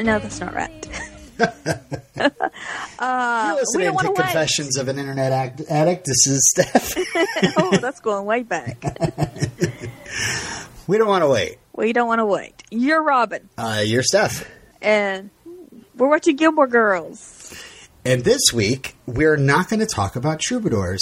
No, that's not right. You're listening to wait. Confessions of an Internet act- Addict. This is Steph. oh, that's going way back. we don't want to wait. We don't want to wait. You're Robin, Uh, you're Steph. and we're watching Gilmore Girls. And this week, we're not going to talk about troubadours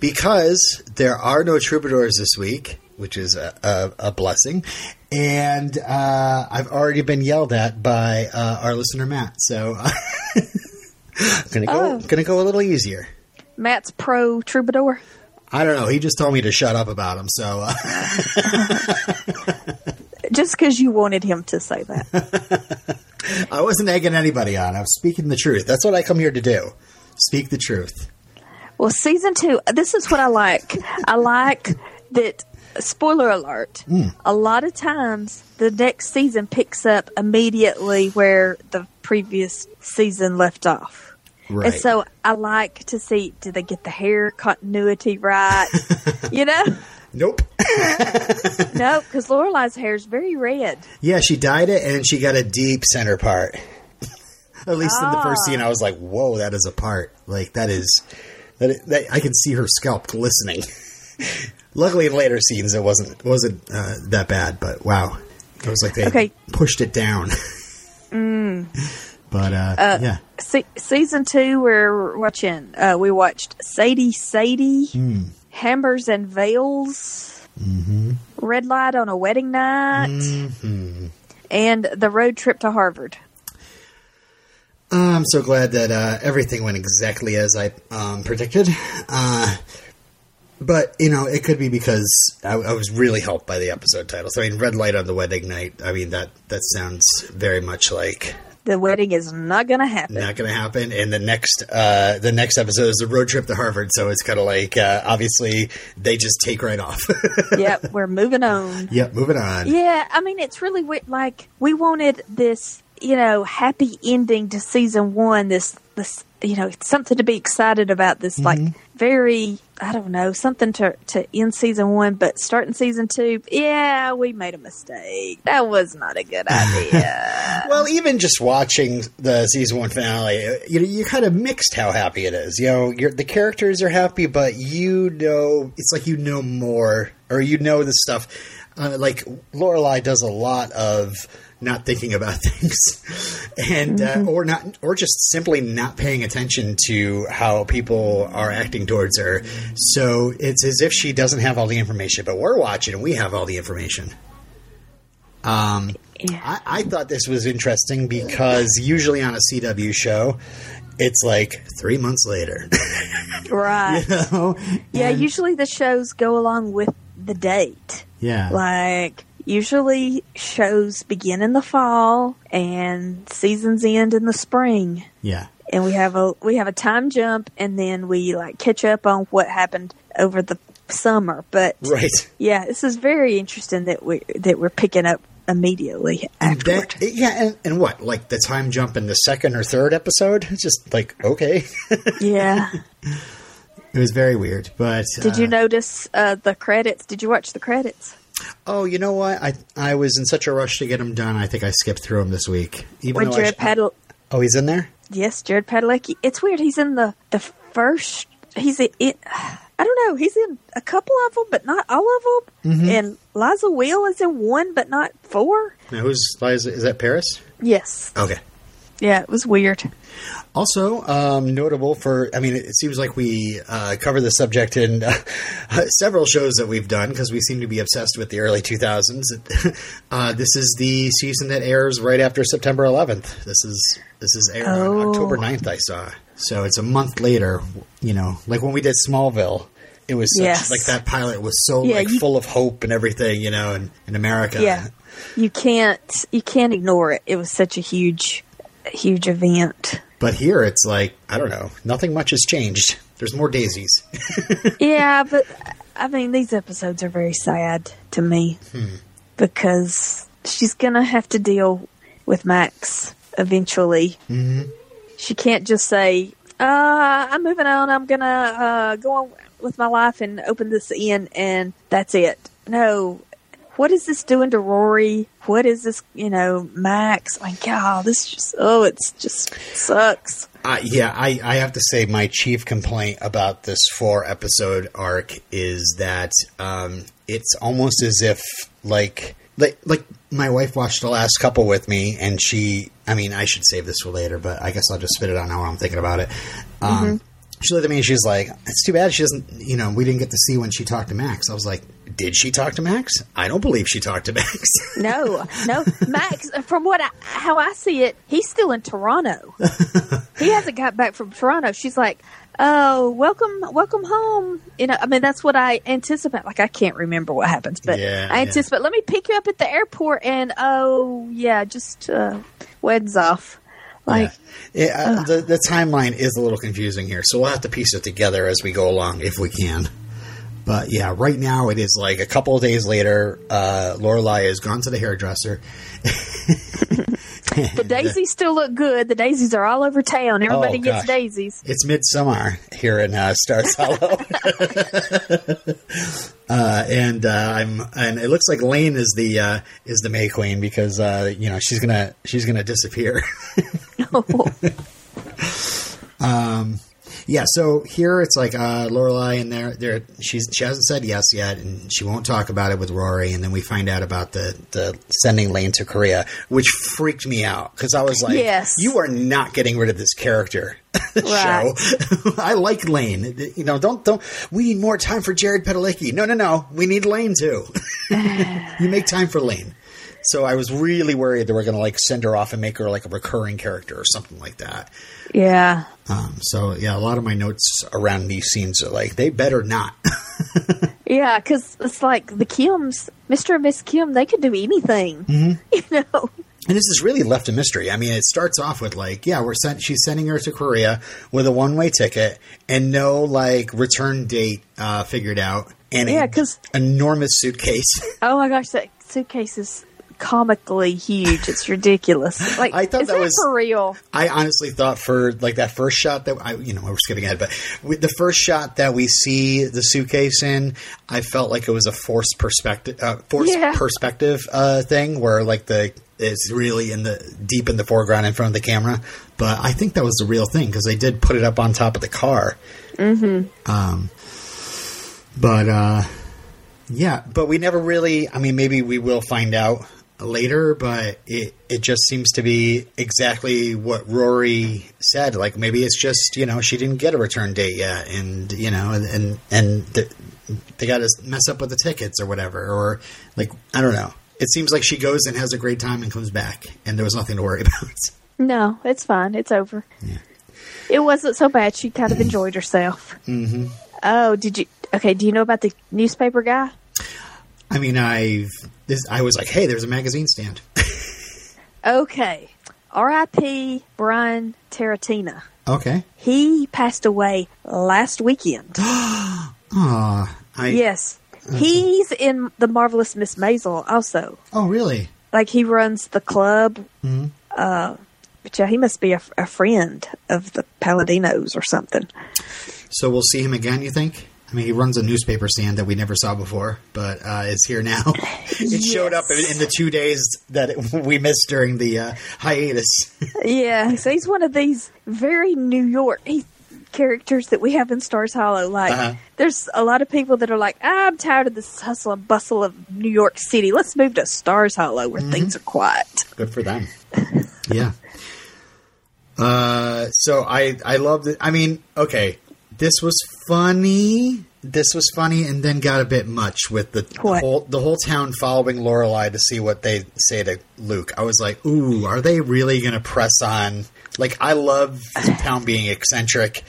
because there are no troubadours this week, which is a, a, a blessing. And uh, I've already been yelled at by uh, our listener, Matt. So I'm to go, Oh. gonna go a little easier. Matt's pro troubadour. I don't know. He just told me to shut up about him. So uh, Just because you wanted him to say that. I wasn't egging anybody on. I was speaking the truth. That's what I come here to do. Speak the truth. Well, season two, this is what I like. I like that, spoiler alert, a lot of times the next season picks up immediately where the previous season left off. Right. And so I like to see do they get the hair continuity right? you know? Nope. No, because Lorelai's hair is very red. Yeah, she dyed it and she got a deep center part. At least in the first Ah. scene, I was like, "Whoa, that is a part! Like that is that, that I can see her scalp glistening." Luckily, in later scenes, it wasn't it wasn't uh, that bad. But wow, it was like they Okay. pushed it down. But uh, yeah, Se- season two, we're watching. Uh, we watched Sadie, Sadie, Hammers and Veils, Red Light on a Wedding Night, and The Road Trip to Harvard. I'm so glad that uh, everything went exactly as I um, predicted. But you know, it could be because I, I was really helped by the episode titles. I mean, "Red Light on the Wedding Night." I mean that that sounds very much like The wedding is not going to happen. not going to happen. And the next uh, the next episode is the road trip to Harvard, so it's kind of like uh, obviously they just take right off. yep, we're moving on. yep, moving on. Yeah, I mean, it's really weird. Like, we wanted this, you know, happy ending to season one. This, this, you know, something to be excited about. This, like, very, I don't know, something to to end season one. But starting season two, yeah, we made a mistake. That was not a good idea. Well, even just watching the season one finale, uh, you know, you kind of mixed how happy it is. You know, you're, the characters are happy, but you know, it's like you know more, or you know the stuff. Uh, like Lorelai does a lot of not thinking about things, and uh, or not, or just simply not paying attention to how people are acting towards her. So it's as if she doesn't have all the information, but we're watching and we have all the information. Um, yeah. I, I thought this was interesting because usually on a CW show, it's like three months later. right. you know? Yeah, And- usually the shows go along with the date. yeah. Like usually shows begin in the fall and seasons end in the spring. yeah. And we have a we have a time jump and then we like catch up on what happened over the summer. But Right. yeah, this is very interesting that we that we're picking up immediately afterward. That, yeah, and, and what? Like the time jump in the second or third episode? It's just like, okay. yeah. it was very weird. But Did you uh, notice uh, the credits? Did you watch the credits? Oh, you know what? I I was in such a rush to get them done. I think I skipped through them this week. Even When though Jared sh- Padel Oh, he's in there? Yes, Jared Padalecki. It's weird. He's in the the first. He's in. It, I don't know. He's in a couple of them, but not all of them. Mm-hmm. And Liza Weil is in one, but not four. Now, who's Liza? Is that Paris? Yes. Okay. Yeah, it was weird. Also, um, notable for, I mean, it seems like we uh, cover the subject in uh, several shows that we've done because we seem to be obsessed with the early 2000s. uh, this is the season that airs right after September 11th. This is this is aired on Oh. October 9th, I saw. So it's a month later, you know, like when we did Smallville. It was such, Yes. like that pilot was so Yeah, like you- full of hope and everything, you know, in, in America. Yeah, you can't you can't ignore it. It was such a huge huge event. But here it's like, I don't know, nothing much has changed. There's more daisies. Yeah, but I mean, these episodes are very sad to me because she's gonna have to deal with Max eventually. Mm-hmm. She can't just say, uh, "I'm moving on. I'm gonna uh, go on with my life and open this inn, and that's it." No, what is this doing to Rory? What is this, you know, Max? My God, this just, oh, it's just sucks. Uh, yeah, I, I have to say my chief complaint about this four episode arc is that um, it's almost as if like like like my wife watched the last couple with me and she I mean I should save this for later, but I guess I'll just spit it out now while I'm thinking about it. Um, She looked at me and she's like, "It's too bad she doesn't. You know, we didn't get to see when she talked to Max." I was like, "Did she talk to Max? I don't believe she talked to Max." No, no, Max. From what I, how I see it, he's still in Toronto. he hasn't got back from Toronto. She's like, "Oh, welcome, welcome home." You know, I mean, that's what I anticipate. Like, I can't remember what happens, but Yeah, I yeah. anticipate. Let me pick you up at the airport, and oh yeah, just uh, weds off. Like, Yeah, uh, the the timeline is a little confusing here, so we'll have to piece it together as we go along if we can. But yeah, right now it is like a couple of days later. Uh, Lorelai has gone to the hairdresser. the daisies still look good. The daisies are all over town. Everybody Oh, gets daisies. It's midsummer here in uh, Stars Hollow, uh, and uh, I'm and it looks like Lane is the uh, is the May Queen because uh, you know she's gonna she's gonna disappear. Yeah, so here it's like uh, Lorelai and there, there she's she hasn't said yes yet, and she won't talk about it with Rory. And then we find out about the the sending Lane to Korea, which freaked me out because I was like, Yes. you are not getting rid of this character." Show, I like Lane. You know, don't don't. We need more time for Jared Padalecki. No, no, no. We need Lane too. you make time for Lane. So I was really worried that we're going to like send her off and make her like a recurring character or something like that. Yeah. Um, so yeah, a lot of my notes around these scenes are like they better not. Yeah, because it's like the Kims, Mr. and Miss Kim, they could do anything. Mm-hmm. You know? and this is really left a mystery. I mean, it starts off with like, yeah, we're sent. She's sending her to Korea with a one way ticket and no like return date uh, figured out, and Yeah, because enormous suitcase. Oh my gosh, that suitcase is comically huge. It's ridiculous. Like, I thought is that that was- for real? I honestly thought for like that first shot that I, you know, we're skipping ahead, but with the first shot that we see the suitcase in, I felt like it was a forced perspective, uh, forced Yeah. perspective uh, thing where like the it's really in the deep in the foreground in front of the camera. But I think that was the real thing because they did put it up on top of the car. Mm-hmm. Um, but uh, yeah, but we never really. I mean, maybe we will find out later, but it it just seems to be exactly what Rory said. Like maybe it's just you know she didn't get a return date yet, and you know, and and, and the, they got to mess up with the tickets or whatever, or like I don't know. It seems like she goes and has a great time and comes back, and there was nothing to worry about. No, it's fine. It's over. It wasn't so bad. She kind of enjoyed herself. Mm-hmm. Oh, did you? Okay, do you know about the newspaper guy? I mean, I've this. I was like, hey, there's a magazine stand. Okay. R.I.P. Brian Tarantina. okay. He passed away last weekend. Aw, I. yes. He's in The Marvelous Miss Maisel also. Oh, really? Like, he runs the club. Mm-hmm. Uh, but yeah, he must be a, a friend of the Palladinos or something. So we'll see him again. You think? I mean, he runs a newspaper stand that we never saw before, but uh, is here now. it showed up in, in the two days that it, we missed during the uh, hiatus. Yeah, so he's one of these very New York he, characters that we have in Stars Hollow. Like, Uh-huh. there's a lot of people that are like, I'm tired of this hustle and bustle of New York City. Let's move to Stars Hollow where things are quiet. Good for them. yeah. Uh, so I I loved it. I mean, okay, this was funny. This was funny, and then got a bit much with the whole the whole town following Lorelai to see what they say to Luke. I was like, ooh, are they really going to press on? Like, I love the town being eccentric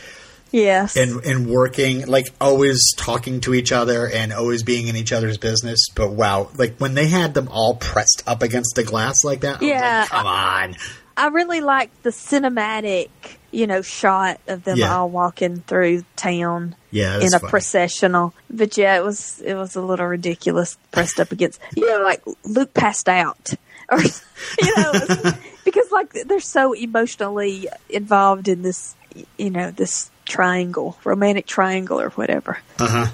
Yes. and and working like always talking to each other and always being in each other's business. But wow, like when they had them all pressed up against the glass like that, I was like, Yeah. come on. I really liked the cinematic, you know, shot of them Yeah. all walking through town Yeah, in a funny. processional. But yeah, it was it was a little ridiculous pressed up against you know, like Luke passed out. Or you know, because like they're so emotionally involved in this you know, this triangle, romantic triangle or whatever. Uh huh.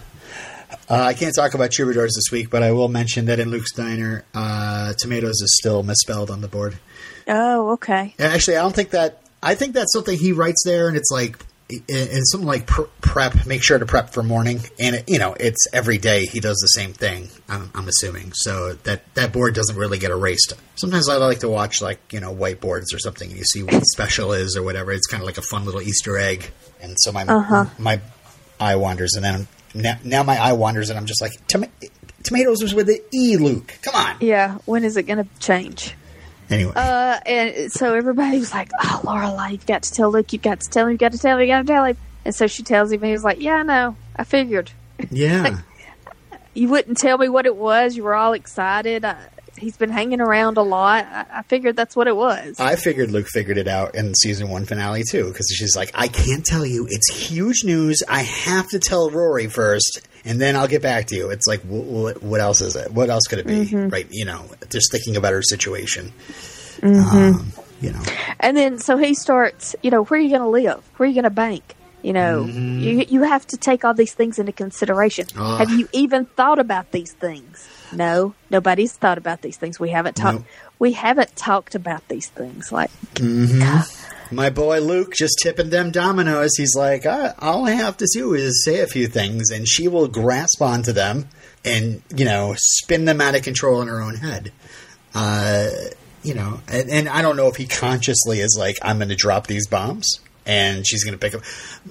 Uh, I can't talk about troubadours this week, but I will mention that in Luke's diner, uh, tomatoes is still misspelled on the board. Oh, okay. And actually, I don't think that. I think that's something he writes there, and it's like, and something like prep. Make sure to prep for morning, and it, you know, it's every day he does the same thing. I'm, I'm assuming, so that that board doesn't really get erased. Sometimes I like to watch like you know whiteboards or something, and you see what special is or whatever. It's kind of like a fun little Easter egg, and so my Uh-huh. my eye wanders, and then now, now my eye wanders, and I'm just like, Toma- tomatoes was with the E, Luke. Come on. Yeah. When is it going to change? Anyway, Uh, and so everybody was like, "Oh, Lorelai, you've got to tell Luke. You've got to tell him. You've got to tell him. You got to tell him." And so she tells him, and he was like, "Yeah, I know. I figured. yeah. You wouldn't tell me what it was. You were all excited. I, he's been hanging around a lot. I, I figured that's what it was." I figured Luke figured it out in season one finale too, because she's like, I can't tell you. It's huge news. I have to tell Rory first, and then I'll get back to you. It's like, what, what else is it? What else could it be? Mm-hmm. Right? You know, just thinking about her situation. Mm-hmm. Um, you know, And then so he starts, you know, where are you going to live? Where are you going to bank? You know, mm-hmm. you you have to take all these things into consideration. Have you even thought about these things? No, nobody's thought about these things. We haven't talked. Nope. We haven't talked about these things. Like, my boy Luke just tipping them dominoes. He's like, "Ah, all I have to do is say a few things, and she will grasp onto them and you know spin them out of control in her own head. Uh, you know, and, and I don't know if he consciously is like, I'm going to drop these bombs. And she's going to pick up,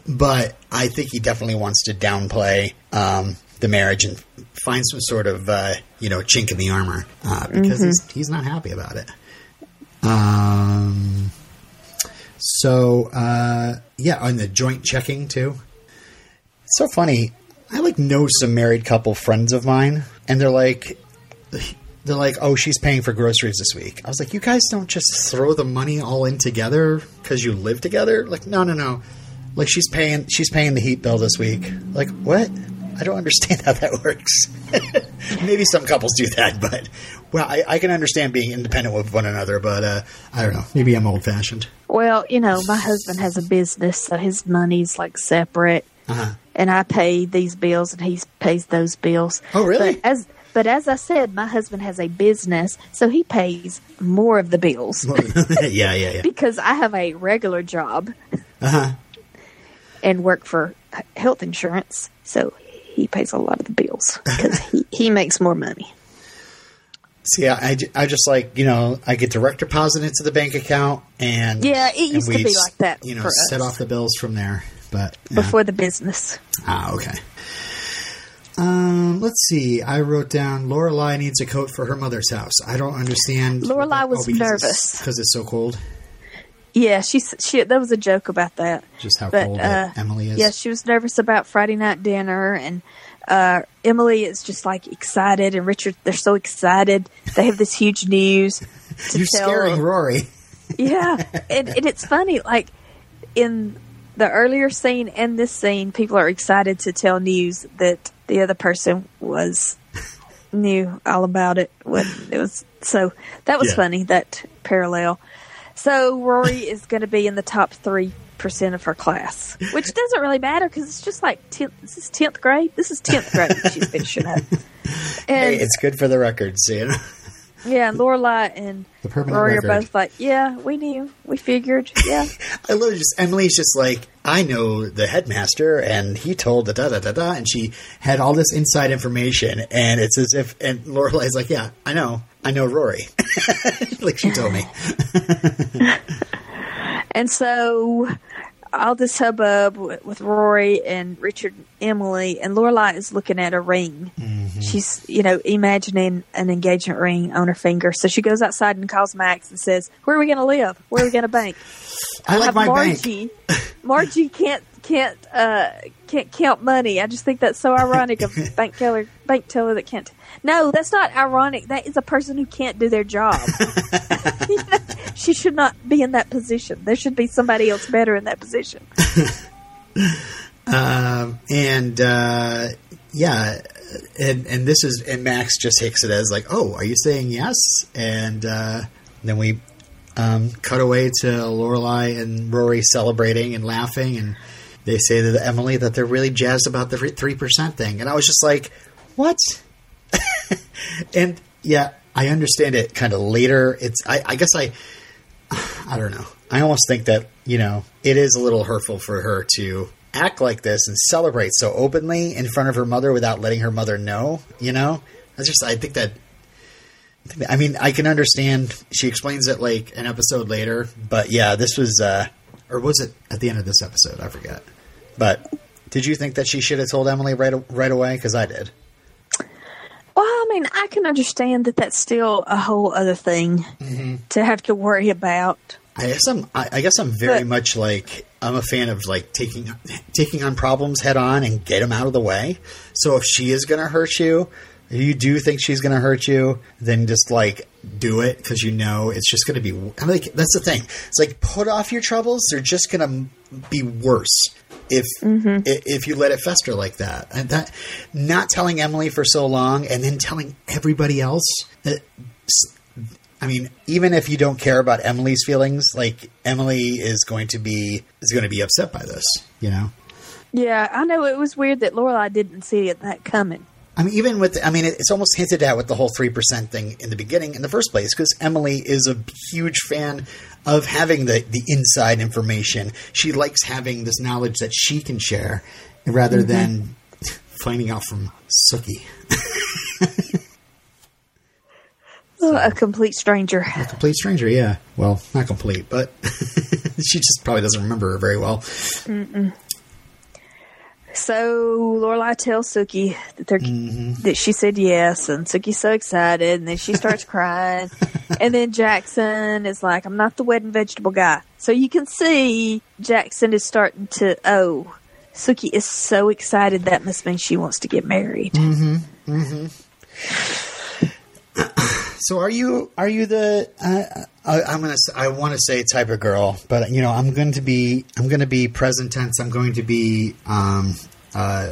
but I think he definitely wants to downplay um, the marriage and find some sort of uh, you know chink in the armor uh, because he's he's not happy about it. Um, so uh, yeah, on the joint checking too. It's so funny. I like know some married couple friends of mine, and they're like, they're like, oh, she's paying for groceries this week. I was like, you guys don't just throw the money all in together because you live together. Like, no, no, no. Like she's paying, she's paying the heat bill this week. Like what? I don't understand how that works. Maybe some couples do that, but well, I, I can understand being independent with one another, but uh, I don't know. Maybe I'm old fashioned. well, you know, my husband has a business, so his money's like separate, Uh-huh. and I pay these bills, and he pays those bills. Oh, really? But as but as I said, my husband has a business, so he pays more of the bills. yeah, yeah, yeah. because I have a regular job Uh-huh. and work for health insurance, so he pays a lot of the bills because he, he makes more money. See, I, I I just like you know I get direct deposit into the bank account and Yeah, it used to be like that You know, set off the bills from there. But yeah. Before the business, ah, okay. Um, let's see. I wrote down Lorelai needs a coat for her mother's house. I don't understand. Lorelai was nervous. because it's so cold. Yeah, she she there was a joke about that. Just how But cold uh, Emily is. yeah, she was nervous about Friday night dinner, and uh, Emily is just like excited, and Richard they're so excited. They have this huge news. To You're tell scaring Rory. yeah, and, and it's funny. Like in the earlier scene and this scene, people are excited to tell news that the other person was knew all about it. What it was, so that was Yeah. funny. That parallel. So Rory is going to be in the top three percent of her class, which doesn't really matter because it's just like tenth. This is tenth grade. This is tenth grade. She's finishing up. And Hey, it's good for the records, you know. yeah, and Lorelai and The Rory record. are both like, yeah, we knew, we figured, yeah. I love. Just Emily's just like I know the headmaster, and he told da da da da da, and she had all this inside information, and it's as if and Lorelai's like, yeah, I know, I know Rory, like she told me. And so all this hubbub wi- with Rory and Richard and Emily, and Lorelai is looking at a ring. Mm-hmm. She's, you know, imagining an engagement ring on her finger. So she goes outside and calls Max and says, "Where are we going to live? Where are we going to bank?" I like have my bank. Margie. Can't can't uh can't count money. I just think that's so ironic of bank teller bank teller that can't. No, that's not ironic. That is a person who can't do their job. You know, she should not be in that position. There should be somebody else better in that position. Um, and uh, yeah, and and this is and Max just takes it as like, oh, are you saying yes? And uh, then we um, cut away to Lorelai and Rory celebrating and laughing, and they say to Emily that they're really jazzed about the three percent thing. And I was just like, what? and yeah, I understand it kind of later. It's I, I guess I I don't know. I almost think that you know it is a little hurtful for her to act like this and celebrate so openly in front of her mother without letting her mother know. You know, I just I think that. I mean, I can understand. She explains it like an episode later, but yeah, this was, uh, or was it at the end of this episode? I forget. But did you think that she should have told Emily right right away? Because I did. Well, I mean, I can understand that that's still a whole other thing to have to worry about. I guess I'm. I, I guess I'm very But- much like I'm a fan of like taking taking on problems head on and get them out of the way. So if she is going to hurt you, if you do think she's going to hurt you, then just like do it because you know it's just going to be. I'm like that's the thing. It's like put off your troubles; they're just going to be worse if mm-hmm. i- if you let it fester like that. And that not telling Emily for so long and then telling everybody else that I mean, even if you don't care about Emily's feelings, like Emily is going to be is going to be upset by this. You know, Yeah, I know it was weird that Lorelai didn't see it that coming. I mean, even with I mean, it's almost hinted at with the whole three percent thing in the beginning in the first place because Emily is a huge fan of having the the inside information. She likes having this knowledge that she can share rather mm-hmm. than finding out from Sookie. Oh, a complete stranger. A complete stranger, yeah. Well, not complete, but she just probably doesn't remember her very well. So Lorelai tells Sookie that they're mm-hmm. that she said yes, and Sookie's so excited, and then she starts crying, and then Jackson is like, "I'm not the wedding vegetable guy." So you can see Jackson is starting to oh. Sookie is so excited that must mean she wants to get married. Mm-hmm. Mm-hmm. So are you are you the uh, I, I'm gonna I want to say type of girl, but you know I'm going to be I'm going to be present tense. I'm going to be um, uh,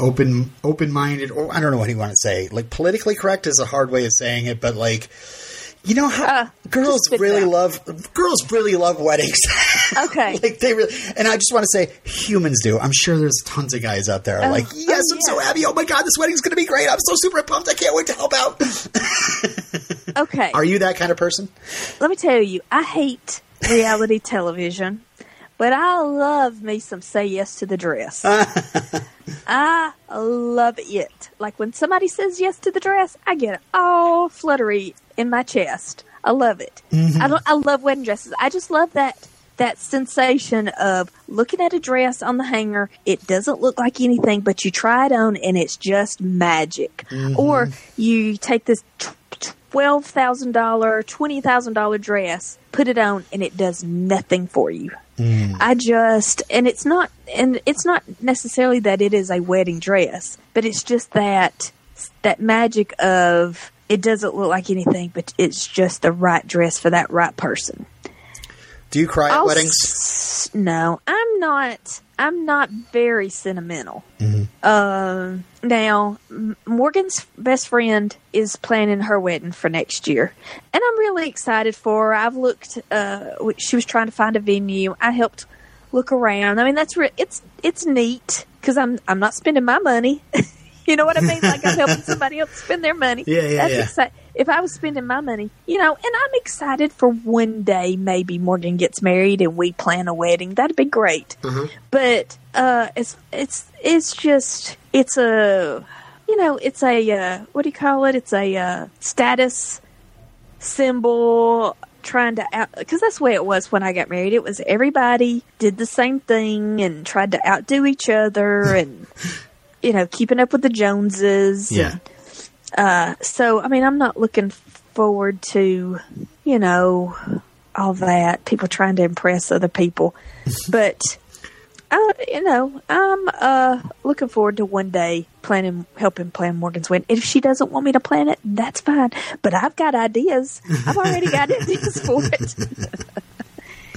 open open minded, or I don't know what you want to say. Like politically correct is a hard way of saying it, but like you know how Uh, girls just spit it really out. love girls really love weddings. Okay. like they really, and I just want to say humans do. I'm sure there's tons of guys out there Oh, like, oh, yes, I'm so happy. Oh my god, this wedding's going to be great. I'm so super pumped. I can't wait to help out. Okay. Are you that kind of person? Let me tell you, I hate reality television, but I love me some say yes to the dress. I love it. Like when somebody says yes to the dress, I get all fluttery in my chest. I love it. Mm-hmm. I don't. I love wedding dresses. I just love that that sensation of looking at a dress on the hanger. It doesn't look like anything, but you try it on and it's just magic. Mm-hmm. Or you take this twelve thousand dollar, twenty thousand dollar dress, put it on, and it does nothing for you. Mm. I just, and it's not, and it's not necessarily that it is a wedding dress, but it's just that that magic of it doesn't look like anything, but it's just the right dress for that right person. Do you cry at I'll weddings? s- no, I'm not. I'm not very sentimental. Mm-hmm. Um, now, Morgan's best friend is planning her wedding for next year, and I'm really excited for her. I've looked. Uh, she was trying to find a venue. I helped look around. I mean, that's re- it's it's neat because I'm I'm not spending my money. you know what I mean? Like I'm helping somebody else spend their money. Yeah, yeah, That's yeah. exci- if I was spending my money, you know, and I'm excited for one day maybe Morgan gets married and we plan a wedding. That'd be great. Uh-huh. But uh, it's it's it's just it's a you know it's a uh, what do you call it? It's a uh, status symbol trying to out because that's the way it was when I got married. It was everybody did the same thing and tried to outdo each other and you know keeping up with the Joneses. Yeah. And, uh, so I mean, I'm not looking forward to you know all that people trying to impress other people, but. Uh, you know, I'm uh looking forward to one day planning, helping plan Morgan's win. If she doesn't want me to plan it, that's fine. But I've got ideas. I've already got ideas for it.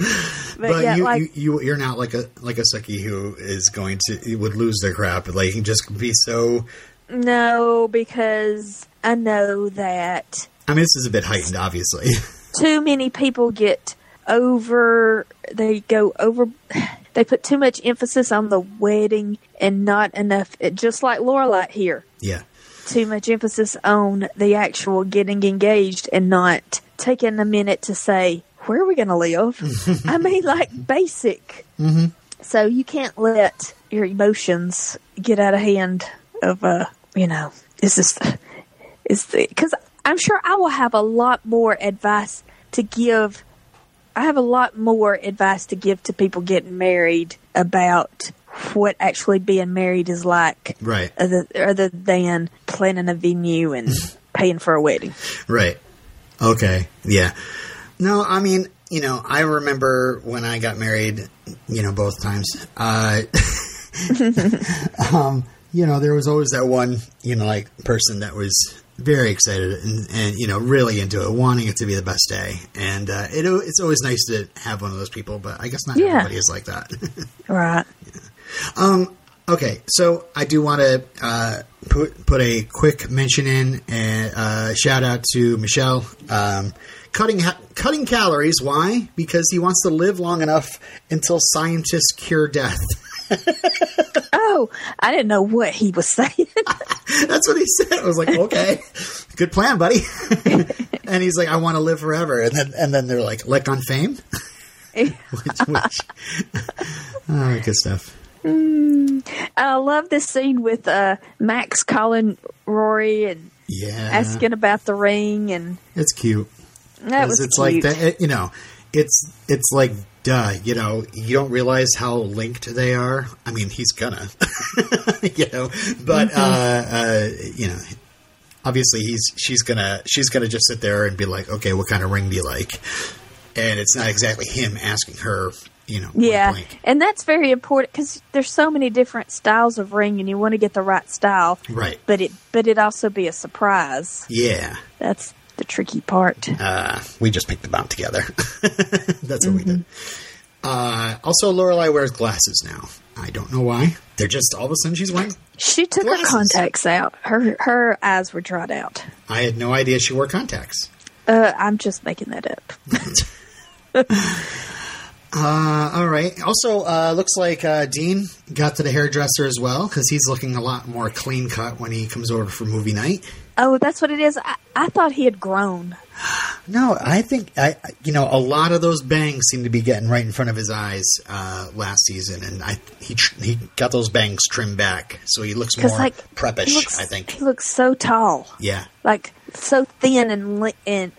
but, But yeah, you, like you, you, you're not like a like a Sookie who is going to would lose their crap. Like you just be so. No, because I know that I mean, this is a bit heightened, obviously. too many people get over. They go over. They put too much emphasis on the wedding and not enough. Just like Lorelai here. yeah. too much emphasis on the actual getting engaged and not taking a minute to say, where are we going to live? I mean, like basic. Mm-hmm. So you can't let your emotions get out of hand of, uh, you know, is this, is the, because I'm sure I will have a lot more advice to give. I have a lot more advice to give to people getting married about what actually being married is like, Right. Other, other than planning a venue and paying for a wedding. Right. Okay. Yeah. No, I mean, you know, I remember when I got married, you know, both times. Uh, um, you know, there was always that one, you know, like person that was very excited and, and you know, really into it, wanting it to be the best day. And uh, it, it's always nice to have one of those people, but I guess not Yeah. everybody is like that. Right. Okay, so I do want to uh, put put a quick mention in and uh, shout out to Michel. Um, cutting ha- cutting calories. Why? Because he wants to live long enough until scientists cure death. Oh, I didn't know what he was saying. That's what he said. I was like, okay, good plan, buddy. and he's like, I want to live forever. And then and then they're like, like on fame, which, which oh, good stuff. I love this scene with uh, Max calling Rory and Yeah, asking about the ring, and it's cute. that was it's cute. like that it- you know it's it's like duh you know you don't realize how linked they are i mean he's gonna you know but Mm-hmm. uh uh you know obviously he's she's gonna she's gonna just sit there and be like okay what kind of ring do you like and it's not exactly him asking her you know Yeah, and that's very important because there's so many different styles of ring, and you want to get the right style. right But it, but it also be a surprise. yeah That's the tricky part. uh, we just picked them out together. That's what we Mm-hmm. did. Uh, also, Lorelai wears glasses now. I don't know why. They're just all of a sudden she's wearing. She took Glasses. her contacts out. Her her eyes were dried out. I had no idea she wore contacts. Uh, I'm just making that up. Uh, all right. Also, uh, looks like uh, Dean got to the hairdresser as well because he's looking a lot more clean cut when he comes over for movie night. Oh, that's what it is. I, I thought he had grown. No, I think I, you know, a lot of those bangs seem to be getting right in front of his eyes uh, last season, and I he he got those bangs trimmed back, so he looks more like preppish. looks, I think. he looks so tall, Yeah, like so thin and and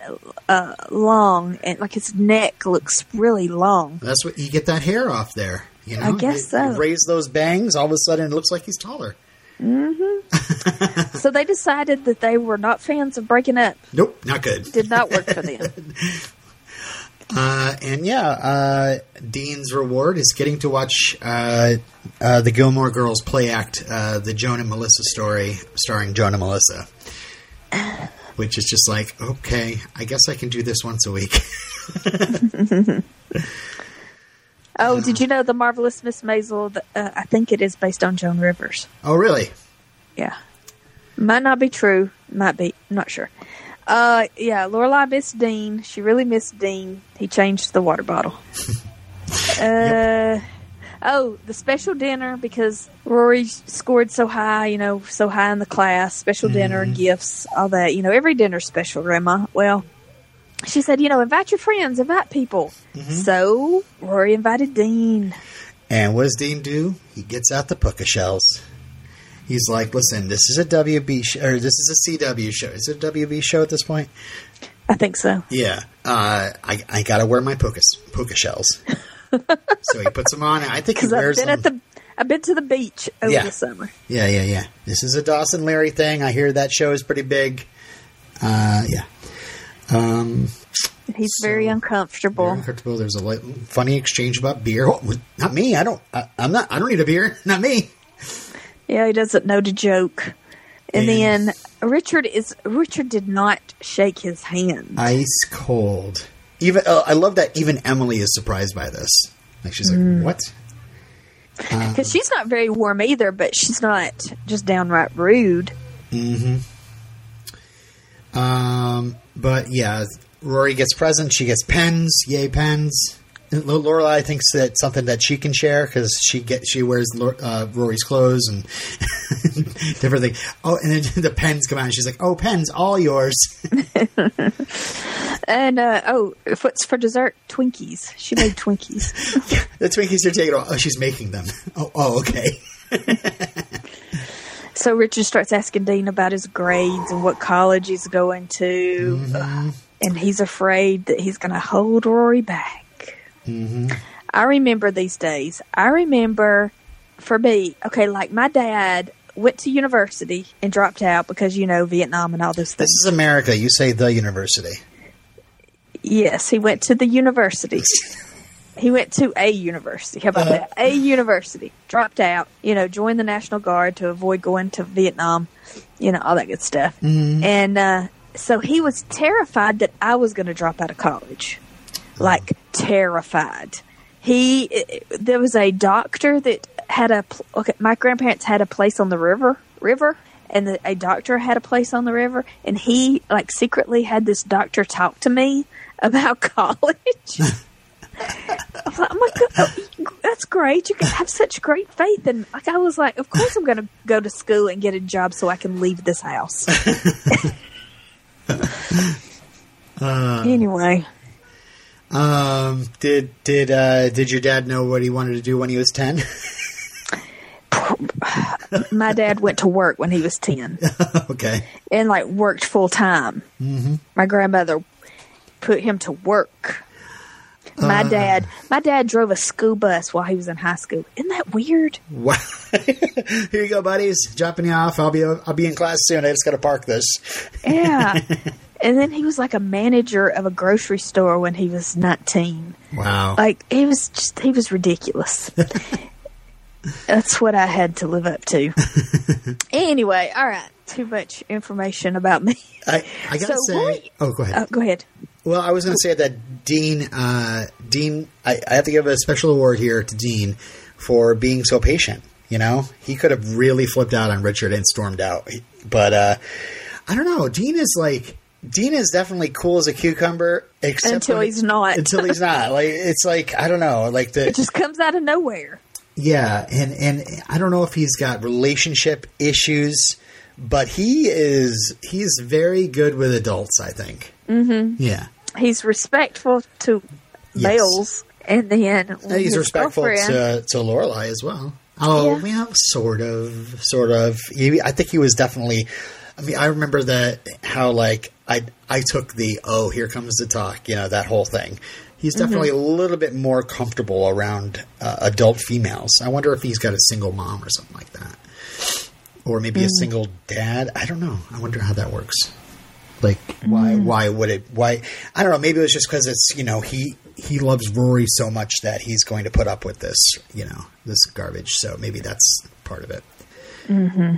uh, long, and like his neck looks really long. that's what you get that hair off there. You know, I guess You- you so. raise those bangs, all of a sudden it looks like he's taller. So they decided that they were not fans of breaking up. Nope, not good. Did not work for them. Uh, and yeah, uh, Dean's reward is getting to watch uh, uh, the Gilmore Girls play act, uh, the Joan and Melissa story, starring Joan and Melissa. Which is just like, okay, I guess I can do this once a week. Oh, did you know the marvelous Miss Maisel? Uh, I think it is based on Joan Rivers. oh, really? Yeah, might not be true. Might be. I'm not sure. Uh, yeah, Lorelai missed Dean. She really missed Dean. He changed the water bottle. uh, oh, the special dinner because Rory scored so high. You know, so high in the class. Special dinner, gifts, all that. You know, every dinner's special, Grandma. Well, she said, you know, invite your friends, invite people. So Rory invited Dean. And what does Dean do? He gets out the puka shells. He's like, listen, this is a WB sh- or this is a CW show. Is it a WB show at this point? I think so. Yeah, uh, I, I gotta wear my puka, puka shells. so he puts them on. I think he Because I've wears been them. at the I've been to the beach over Yeah. the summer. Yeah, yeah, yeah. This is a Dawson Larry thing. I hear that show is pretty big. Uh, yeah. Um, he's So- very very uncomfortable. uncomfortable. There's a light, funny exchange about beer. Oh, not me. I don't. I, I'm not. I don't need a beer. Not me. Yeah, he doesn't know to joke. And, And- then Richard is Richard did not shake his hand. Ice cold. Even uh, I love that. Even Emily is surprised by this. Like she's like, "What?" Because she's not very warm either, but she's not just downright rude. Mm-hmm. Um, but yeah, Rory gets presents. She gets pens. Yay, pens. Lorelai thinks that something that she can share because she get she wears uh, Rory's clothes and different things. Oh, and then the pens come out, and she's like, "Oh, pens, all yours." and uh, oh, what's for dessert? Twinkies. She made Twinkies. the Twinkies are taking. Oh, she's making them. Oh, oh okay. So Richard starts asking Dean about his grades and what college he's going to. Mm-hmm. And he's afraid that he's going to hold Rory back. Mm-hmm. I remember these days. I remember for me, okay, like my dad went to university and dropped out because, you know, Vietnam and all those things. This is America. You say the university. Yes, he went to the university. He went to a university. How about uh, that? A university. Dropped out. You know, joined the National Guard to avoid going to Vietnam. You know, all that good stuff. Mm-hmm. And uh, so he was terrified that I was going to drop out of college. Like terrified. He there was a doctor that had a okay. My grandparents had a place on the river river, and the, a doctor had a place on the river, and he like secretly had this doctor talk to me about college. I'm like, oh, my god, that's great. You can have such great faith. And like, I was like, of course I'm going to go to school and get a job so I can leave this house. uh, anyway. Um, did, did, uh, did your dad know what he wanted to do when he was 10? My dad went to work when he was 10. okay. And like worked full time. Mm-hmm. My grandmother put him to work my uh, dad, my dad drove a school bus while he was in high school. Isn't that weird? Wow. Here you go, buddies. Dropping you off. I'll be I'll be in class soon. I just got to park this. Yeah. and then he was like a manager of a grocery store when he was 19. Wow. Like he was just he was ridiculous. That's what I had to live up to. anyway, all right. Too much information about me. I, I gotta so, say. oh, go ahead. Uh, go ahead. Well, I was going to say that Dean, uh, Dean, I, I, have to give a special award here to Dean for being so patient. You know, he could have really flipped out on Richard and stormed out, but uh, I don't know. Dean is like Dean is definitely cool as a cucumber, except until when, he's not. until he's not. Like it's like I don't know. Like the it just comes out of nowhere. Yeah, and and I don't know if he's got relationship issues, but he is he's very good with adults. I think. Mm-hmm. Yeah. He's respectful to yes. males, and then he's respectful to to Lorelai as well. Oh, yeah. well, sort of, sort of. He, I think he was definitely. I mean, I remember that how like I I took the oh here comes the talk, you know that whole thing. He's mm-hmm. definitely mm-hmm. a little bit more comfortable around uh, adult females. I wonder if he's got a single mom or something like that, or maybe mm. a single dad. I don't know. I wonder how that works. Like why mm. why would it why I don't know maybe it was just because it's you know he he loves Rory so much that he's going to put up with this you know this garbage so maybe that's part of it. Mm-hmm.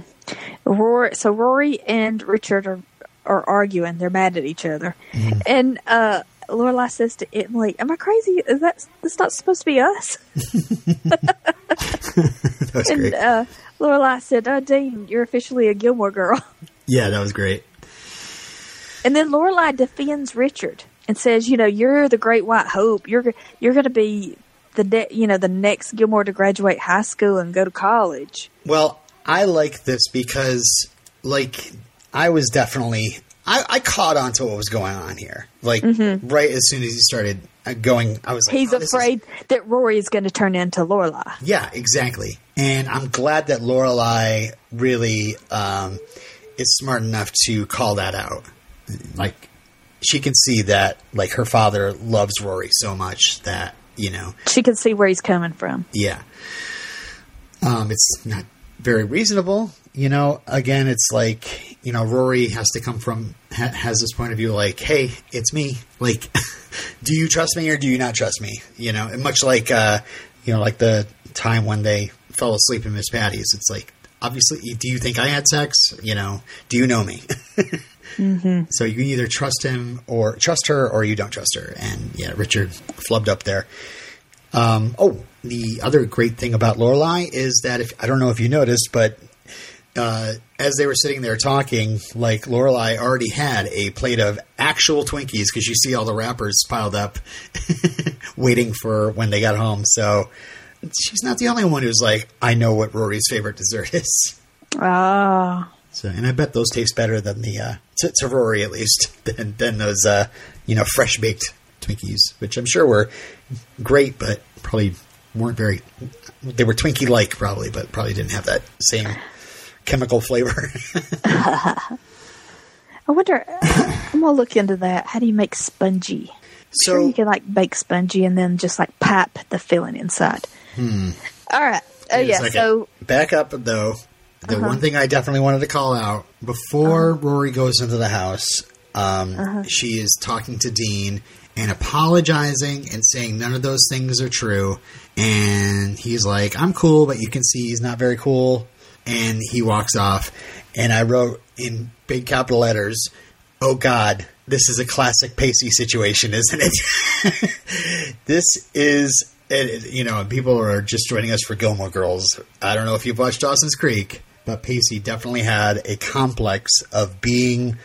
Rory, so Rory and Richard are are arguing. They're mad at each other, mm. and uh, Lorelai says to Emily, "Am I crazy? Is that that's not supposed to be us?" that was and, great. Uh, Lorelai said, "Oh, Dean, you're officially a Gilmore girl." Yeah, that was great. And then Lorelai defends Richard and says, "You know, you're the Great White Hope. You're you're going to be the de- you know the next Gilmore to graduate high school and go to college." Well, I like this because, like, I was definitely I, I caught on to what was going on here. Like mm-hmm. right as soon as he started uh, going, I was like, he's oh, afraid is... that Rory is going to turn into Lorelai. Yeah, exactly. And I'm glad that Lorelai really um, is smart enough to call that out like she can see that like her father loves Rory so much that you know she can see where he's coming from. Yeah, um, it's not very reasonable. You know, again, it's like you know Rory has to come from ha- has this point of view like, hey, it's me. Like, do you trust me or do you not trust me? You know, and much like uh, you know, like the time when they fell asleep in Miss Patty's. It's like, obviously, do you think I had sex? You know, do you know me? Mm-hmm. So you can either trust him or trust her, or you don't trust her. And yeah, Richard flubbed up there. Um, oh, the other great thing about Lorelai is that if I don't know if you noticed, but uh, as they were sitting there talking, like Lorelai already had a plate of actual Twinkies because you see all the wrappers piled up waiting for when they got home. So she's not the only one who's like, I know what Rory's favorite dessert is. Ah, So, and I bet those taste better than the uh, Rory at least than than those uh, you know fresh baked Twinkies, which I'm sure were great, but probably weren't very. They were Twinkie like probably, but probably didn't have that same chemical flavor. I wonder. I'm gonna look into that. How do you make spongy? sure so you can like bake spongy and then just like pipe the filling inside. Hmm. All right. Oh yeah. So back up though. The Uh-huh. one thing I definitely wanted to call out before Rory goes into the house, um, Uh-huh. she is talking to Dean and apologizing and saying none of those things are true. And he's like, "I'm cool," but you can see he's not very cool. And he walks off. And I wrote in big capital letters, "Oh God." This is a classic Pacey situation, isn't it? this is and, you know, people are just joining us for Gilmore Girls. I don't know if you've watched Dawson's Creek, but Pacey definitely had a complex of being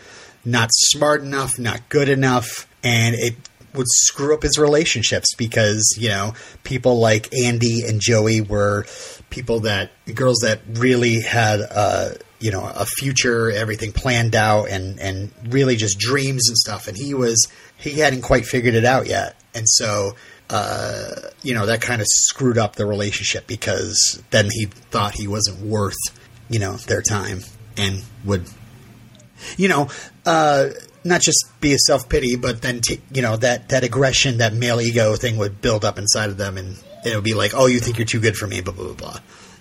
not smart enough, not good enough, and it would screw up his relationships because, you know, people like Andie and Joey were people that, girls that really had, uh, you know, a future, everything planned out and, and really just dreams and stuff. And he was, he hadn't quite figured it out yet. And so, uh, you know, that kind of screwed up the relationship because then he thought he wasn't worth, you know, their time and would, you know, uh, not just be a self pity, but then, t- you know, that, that aggression, that male ego thing would build up inside of them and it would be like, oh, you think you're too good for me, blah, blah, blah, blah.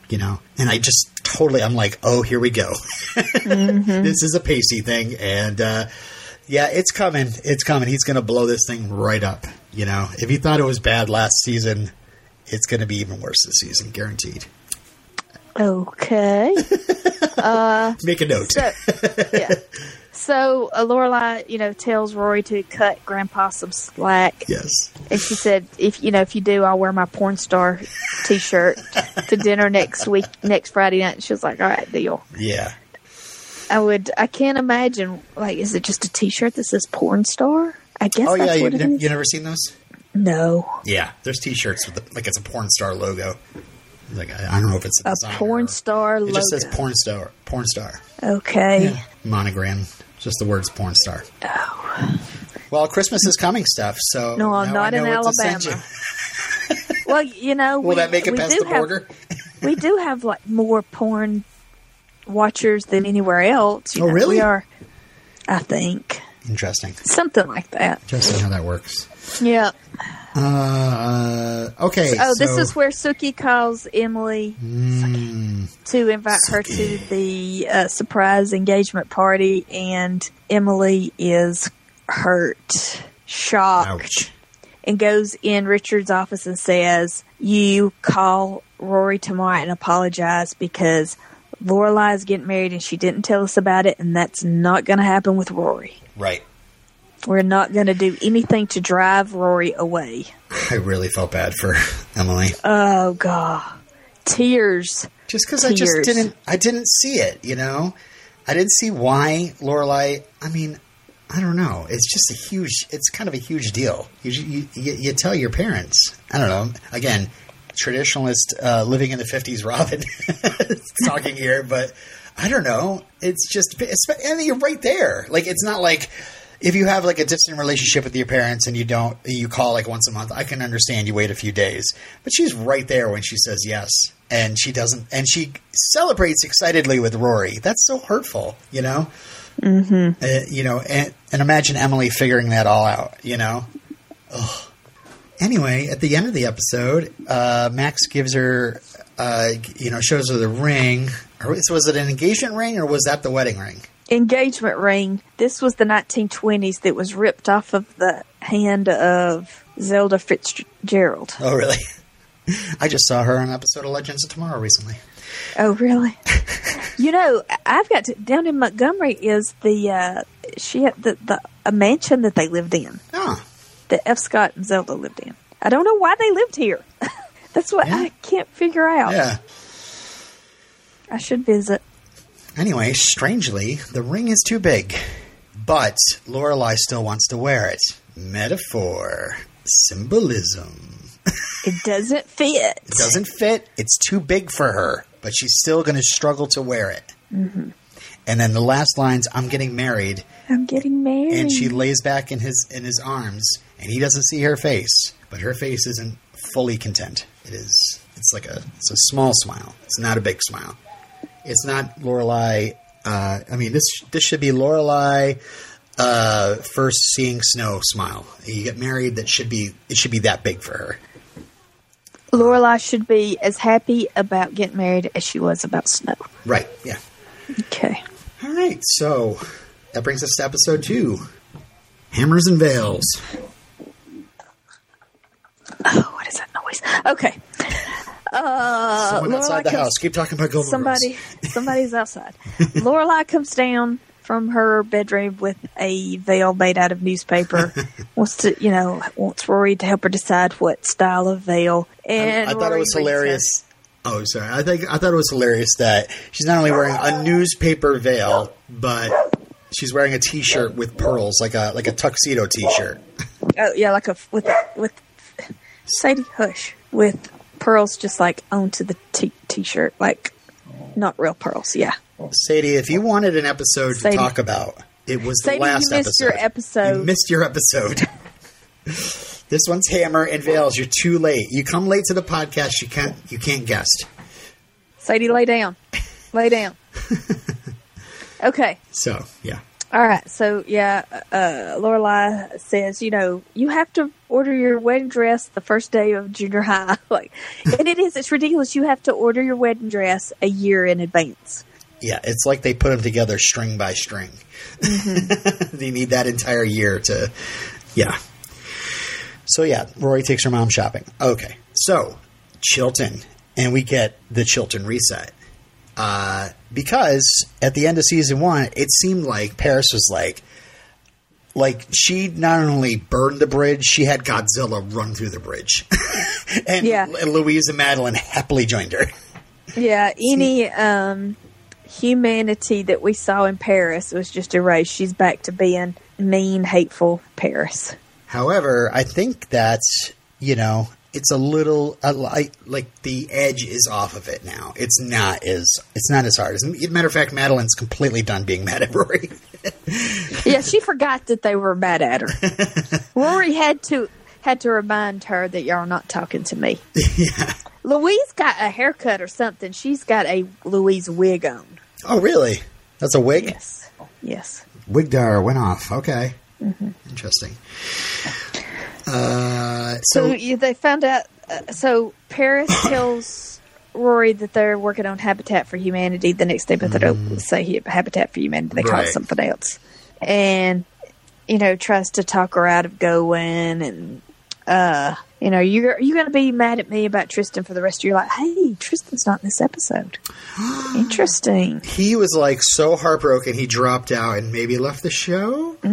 You know, and I just totally, I'm like, oh, here we go. this is a Pacey thing. And, uh, yeah, it's coming. It's coming. He's going to blow this thing right up. You know, if you thought it was bad last season, it's going to be even worse this season, guaranteed. Okay. uh, Make a note. So yeah. So uh, Lorelai, you know, tells Rory to cut Grandpa some slack, yes. and she said, "If you know, if you do, I'll wear my porn star T-shirt to dinner next week, next Friday night." And she was like, "All right, deal." Yeah. I would. I can't imagine. Like, is it just a T-shirt that says porn star? I guess Oh yeah, you, it ne- you never seen those? No, Yeah, there's T-shirts with the, like it's a porn star logo. Like I, don't know if it's a, a porn star It logo. just says porn star. Porn star okay. monogram. Just the words porn star. Oh. Well, Christmas is coming, stuff. So No, I'm not in know what to send Alabama. Well, you know, Will we, that make it past the have- border? we do have like more porn watchers than anywhere else. you Oh, know. really? We are, I think, Interesting. something like that. Interesting how that works. Yeah. Uh, okay. Oh, this is where Sookie calls Emily Mm, to invite her to the uh, surprise engagement party, and Emily is hurt, shocked, ouch. and goes in Richard's office and says, "You call Rory tomorrow and apologize because." Lorelai is getting married and she didn't tell us about it, and that's not going to happen with Rory. Right. We're not going to do anything to drive Rory away. I really felt bad for Emily. Oh god, tears. just because I just didn't, I didn't see it. You know, I didn't see why Lorelai. I mean, I don't know. It's just a huge. It's kind of a huge deal. You you, you, you tell your parents. I don't know. Again, traditionalist, uh, living in the fifties, Robin talking here, but I don't know. It's just, and you're right there. Like it's not like. If you have like a distant relationship with your parents and you don't, you call like once a month, I can understand you wait a few days. But she's right there when she says yes. And she doesn't, and she celebrates excitedly with Rory. That's so hurtful, you know? Mm-hmm. Uh, you know, and, and imagine Emily figuring that all out, you know? Ugh. Anyway, at the end of the episode, uh, Max gives her, uh, you know, shows her the ring. Or was was it an engagement ring or was that the wedding ring? Engagement ring. This was the 1920s that was ripped off of the hand of Zelda Fitzgerald. Oh, really? I just saw her on an episode of Legends of Tomorrow recently. Oh, really? you know, I've got to, down in Montgomery is the uh, she had the, the a mansion that they lived in Oh, that F. Scott and Zelda lived in. I don't know why they lived here. That's what Yeah. I can't figure out. yeah. I should visit. Anyway, strangely, the ring is too big, but Lorelai still wants to wear it. Metaphor. Symbolism. It doesn't fit. It doesn't fit. It's too big for her, but she's still going to struggle to wear it. Mm-hmm. And then the last lines, "I'm getting married," I'm getting married. and she lays back in his in his arms, and he doesn't see her face, but her face isn't fully content. It is. It's like a. It's a small smile. It's not a big smile. It's not Lorelai. Uh, I mean, this this should be Lorelai uh, first seeing snow smile. You get married. That should be. It should be that big for her. Lorelai should be as happy about getting married as she was about snow. Right. Yeah. Okay. All right. So that brings us to episode two. Hammers and veils. Oh, what is that noise? Okay. Uh, Someone outside Lorelai the comes- house. Keep talking about Golden Somebody, Girls. somebody's outside. Lorelai comes down from her bedroom with a veil made out of newspaper. wants to, you know, wants Rory to help her decide what style of veil. And I thought it was hilarious. Oh, sorry. I think I thought it was hilarious that she's not only wearing a newspaper veil, but she's wearing a T-shirt with pearls, like a like a tuxedo T-shirt. Oh yeah, like a with with Sadie Hush with pearls just like onto the t- t-shirt, like not real pearls. Yeah, Sadie, if you wanted an episode Sadie. to talk about, it was the Sadie, last you missed episode. your episode. You missed your episode. this one's hammer and veils. You're too late. You come late to the podcast. You can't. You can't guest. Sadie, lay down, lay down. okay. So yeah. All right, so yeah, uh, Lorelai says, you know, you have to order your wedding dress the first day of junior high, like, and it is, it's ridiculous. You have to order your wedding dress a year in advance. Yeah, it's like they put them together string by string. they need that entire year to, yeah. So yeah, Rory takes her mom shopping. Okay, so Chilton, and we get the Chilton reset. Uh, because at the end of season one, it seemed like Paris was like, like she not only burned the bridge, she had Godzilla run through the bridge, and, Yeah. and Louise and Madeline happily joined her. Yeah, any um, humanity that we saw in Paris was just erased. She's back to being mean, hateful Paris. However, I think that you know it's a little like like the edge is off of it now. It's not as it's not as hard. As a matter of fact, Madeline's completely done being mad at Rory. Yeah, she forgot that they were mad at her. Rory had to had to remind her that y'all are not talking to me. yeah. Louise got a haircut or something. She's got a Louise wig on. Oh, really? That's a wig. Yes. Yes. Wig dar went off. Okay. Mm-hmm. Interesting. Uh, So, so, yeah, they found out. Uh, so Paris tells Rory that they're working on Habitat for Humanity the next day, but they don't say Habitat for Humanity. They call Right. it something else. And, you know, tries to talk her out of going. And, uh, you know, you're, you're going to be mad at me about Tristan for the rest of your life. Hey, Tristan's not in this episode. Interesting. he was like so heartbroken he dropped out and maybe left the show.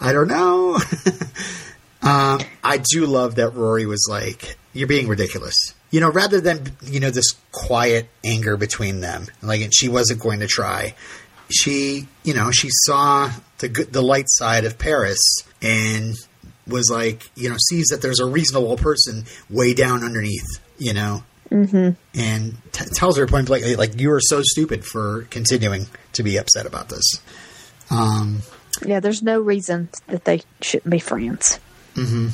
I don't know. um, I do love that Rory was like, "You're being ridiculous." You know, rather than you know this quiet anger between them, like and she wasn't going to try. She, you know, she saw the good, the light side of Paris and was like, you know, sees that there's a reasonable person way down underneath, you know, and t- tells her point blank, like, you are so stupid for continuing to be upset about this. Um, Yeah, there's no reason that they shouldn't be friends. Mm-hmm.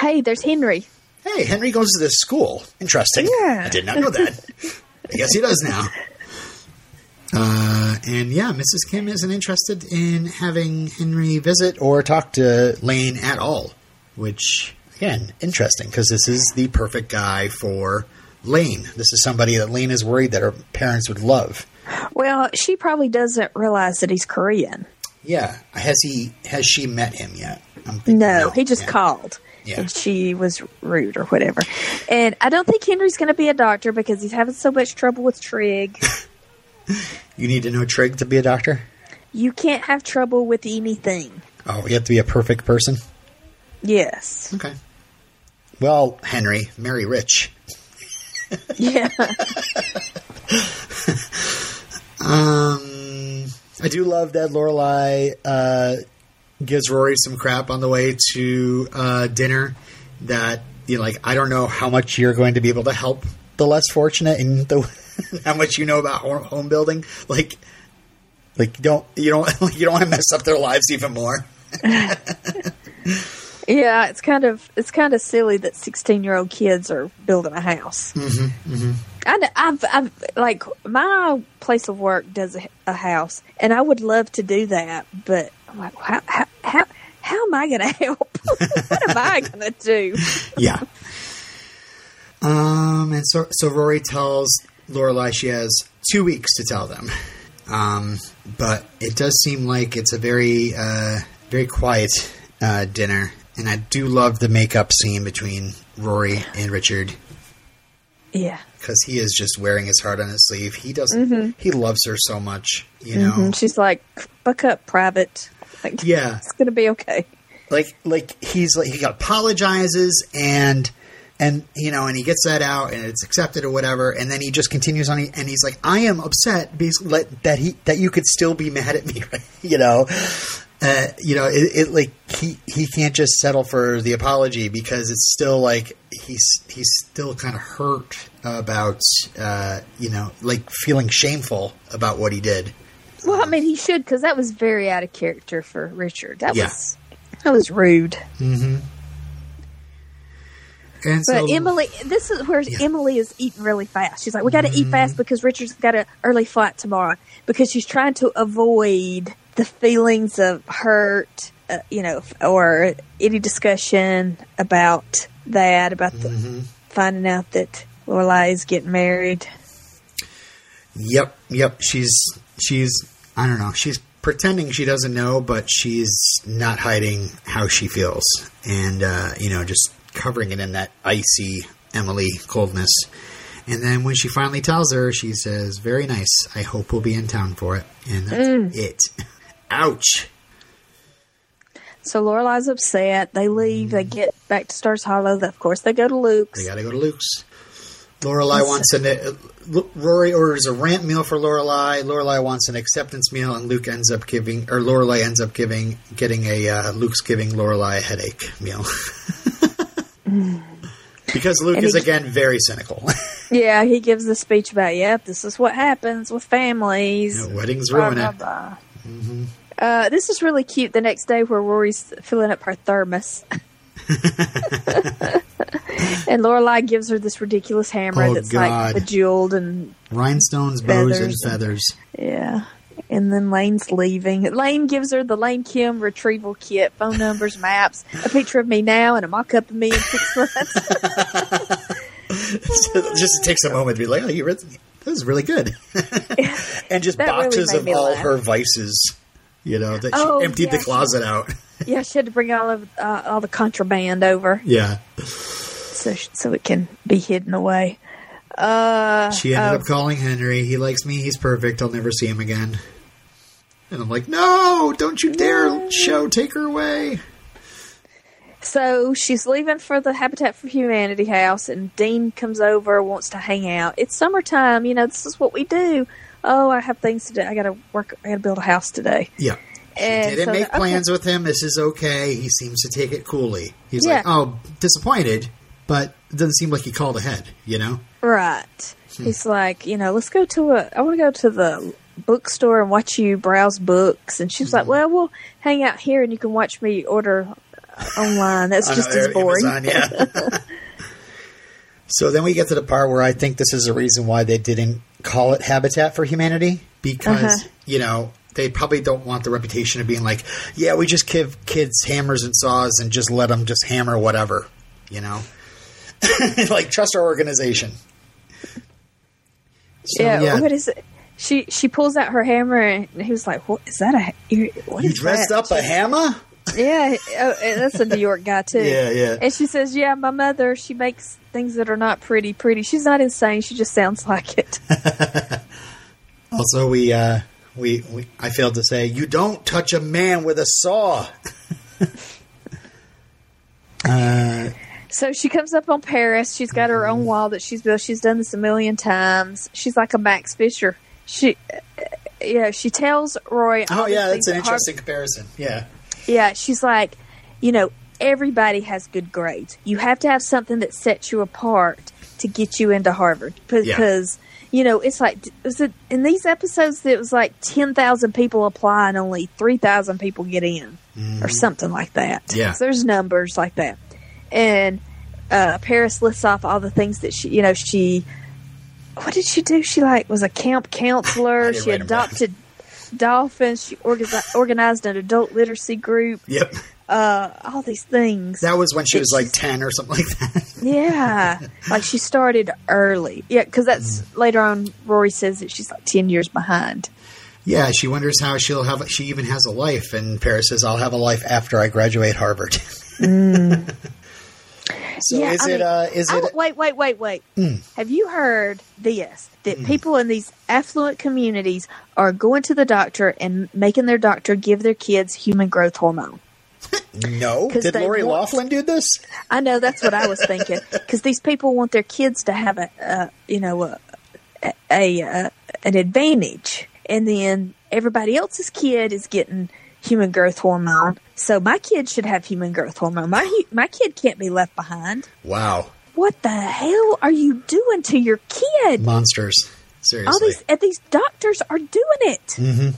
Hey, there's Henry. hey, Henry goes to this school. Interesting. Yeah. I did not know that. I guess he does now. Uh, and yeah, Mrs. Kim isn't interested in having Henry visit or talk to Lane at all, which, again, interesting because this is the perfect guy for Lane. This is somebody that Lane is worried that her parents would love. Well, she probably doesn't realize that he's Korean. Yeah. Has he? Has she met him yet? I'm thinking No, he just Yeah. called. Yeah. And she was rude or whatever. And I don't think Henry's going to be a doctor because he's having so much trouble with Trig. You need to know Trig to be a doctor. you can't have trouble with anything. Oh, you have to be a perfect person. Yes. Okay. Well, Henry, marry rich. Yeah. Um, I do love that Lorelai uh, gives Rory some crap on the way to uh, dinner that you know, like I don't know how much you're going to be able to help the less fortunate and the how much you know about home, building. Like, like don't you don't you don't want to mess up their lives even more. Yeah, it's kind of it's kind of silly that sixteen year old kids are building a house. Mm-hmm, mm-hmm. I, I've, I've like my place of work does a, a house, and I would love to do that, but I'm like, how how how, how am I going to help? what am I going to do? yeah. Um, and so so Rory tells Lorelai she has two weeks to tell them. Um, but it does seem like it's a very uh, very quiet uh, dinner, and I do love the makeup scene between Rory and Richard Yeah, because he is just wearing his heart on his sleeve. He doesn't. Mm-hmm. He loves her so much, you mm-hmm. know. and she's like, "Buck up, private." Like, Yeah, it's going to be okay. like like he's like he apologizes and and you know and he gets that out and it's accepted or whatever and then he just continues on and he's like i am upset basically that he that you could still be mad at me right? you know uh, you know it, it like he he can't just settle for the apology because it's still like he's he's still kind of hurt about uh you know like feeling shameful about what he did Well, I mean, he should because that was very out of character for Richard. That Yeah. was that was rude. and But so Emily, this is where Yeah. Emily is eating really fast. She's like, "We got to eat fast because Richard's got an early flight tomorrow." Because she's trying to avoid the feelings of hurt, uh, you know, or any discussion about that, about the finding out that Lorelai is getting married. Yep, yep. She's she's I don't know. She's pretending she doesn't know, but she's not hiding how she feels, and uh, you know, just covering it in that icy Emily coldness. And then when she finally tells her, she says, "Very nice. I hope we'll be in town for it." And that's it. Ouch. So Lorelai's upset. They leave. They get back to Stars Hollow. Of course, they go to Luke's. They got to go to Luke's. Lorelai wants an. Uh, Rory orders a rant meal for Lorelai. Lorelai wants an acceptance meal, and Luke ends up giving, or Lorelai ends up giving, getting a uh, Luke's giving Lorelai a headache meal. because Luke is again very cynical. Yeah, he gives the speech about, yep, this is what happens with families. You know, weddings blah, ruin blah, it. Uh, this is really cute the next day where Rory's filling up her thermos. and Lorelai gives her this ridiculous hammer Oh, that's God. like bejeweled and Rhinestones, bows, and Feathers and- yeah. And then Lane's leaving. Lane gives her the Lane Kim retrieval kit, phone numbers, maps, a picture of me now, and a mock up of me in six months. just takes a moment to be like, "Oh, you read this is really good," and just That really boxes made of all laugh. her vices. You know that Oh, she emptied the yeah. closet out. yeah, she had to bring all of uh, all the contraband over yeah. so so it can be hidden away. Uh, She ended oh, up calling Henry. He likes me. He's perfect. I'll never see him again. And I'm like, no, don't you dare No. show. Take her away. So she's leaving for the Habitat for Humanity house, and Dean comes over, wants to hang out. It's summertime, you know. This is what we do. Oh, I have things to do. I got to work. I got to build a house today. Yeah. And Didn't so make okay. plans with him. This is okay. He seems to take it coolly. He's Yeah. like, oh, disappointed, but it doesn't seem like he called ahead, you know? Right. Hmm. He's like, you know, let's go to a. I want to go to the bookstore and watch you browse books. And she's Hmm. like, well, we'll hang out here, and you can watch me order online. That's just as Amazon, boring. yeah. so then we get to the part where I think this is the reason why they didn't call it Habitat for Humanity because Uh-huh. you know they probably don't want the reputation of being like, yeah, we just give kids hammers and saws and just let them just hammer whatever, you know, like trust our organization. So, yeah, What is it? She she pulls out her hammer, and he was like, "What is that? A you, what you dressed that?" up a hammer? Yeah, oh, that's a New York guy too. Yeah, yeah. And she says, "Yeah, my mother. She makes things that are not pretty. Pretty. She's not insane. She just sounds like it." Also, we, uh, we, we, I failed to say, you don't touch a man with a saw. uh, so she comes up on Paris. She's got her Mm-hmm. own wall that she's built. She's done this a million times. She's like a Max Fisher. She, uh, yeah, she tells Roy. oh, yeah, that's an that interesting comparison. Yeah. Yeah, she's like, you know, everybody has good grades. You have to have something that sets you apart to get you into Harvard because you know it's like was it in these episodes it was like ten thousand people apply and only three thousand people get in or something like that. Yeah. so there's numbers like that, and uh, Paris lists off all the things that she, you know, she. What did she do? She like was a camp counselor. She write dolphins. She organized, organized an adult literacy group. Yep. Uh, all these things. That was when she was like 10 or something like that. Yeah, like she started early. Yeah, because that's Mm. later on. Rory says that she's like ten years behind. Yeah, she wonders how she'll have, she even has a life. And Paris says, I'll have a life after I graduate Harvard. so Yeah, is I it, mean, uh, is it, wait, wait, wait, wait. Have you heard this? That people in these affluent communities are going to the doctor and making their doctor give their kids human growth hormone. no? Did Lori want- Loughlin do this? I know that's what I was thinking because these people want their kids to have a, uh, you know, a, a, a an advantage, and then everybody else's kid is getting human growth hormone. So my kid should have human growth hormone. My my kid can't be left behind. Wow. What the hell are you doing to your kid? Monsters. Seriously. All these and these doctors are doing it. Mm-hmm.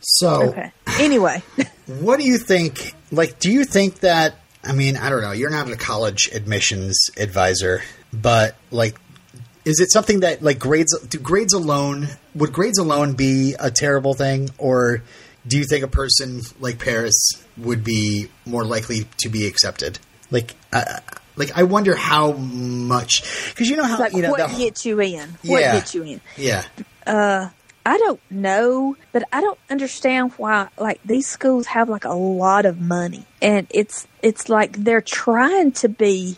so, Okay. Anyway, what do you think? Like, do you think that? I mean, I don't know. You're not a college admissions advisor, but like, is it something that like grades? Do grades alone? Would grades alone be a terrible thing, or do you think a person like Paris would be more likely to be accepted? Like, uh, like I wonder how much because you know how like you know what the- gets you in? What Yeah. gets you in? yeah I don't know, but I don't understand why like these schools have like a lot of money and it's it's like they're trying to be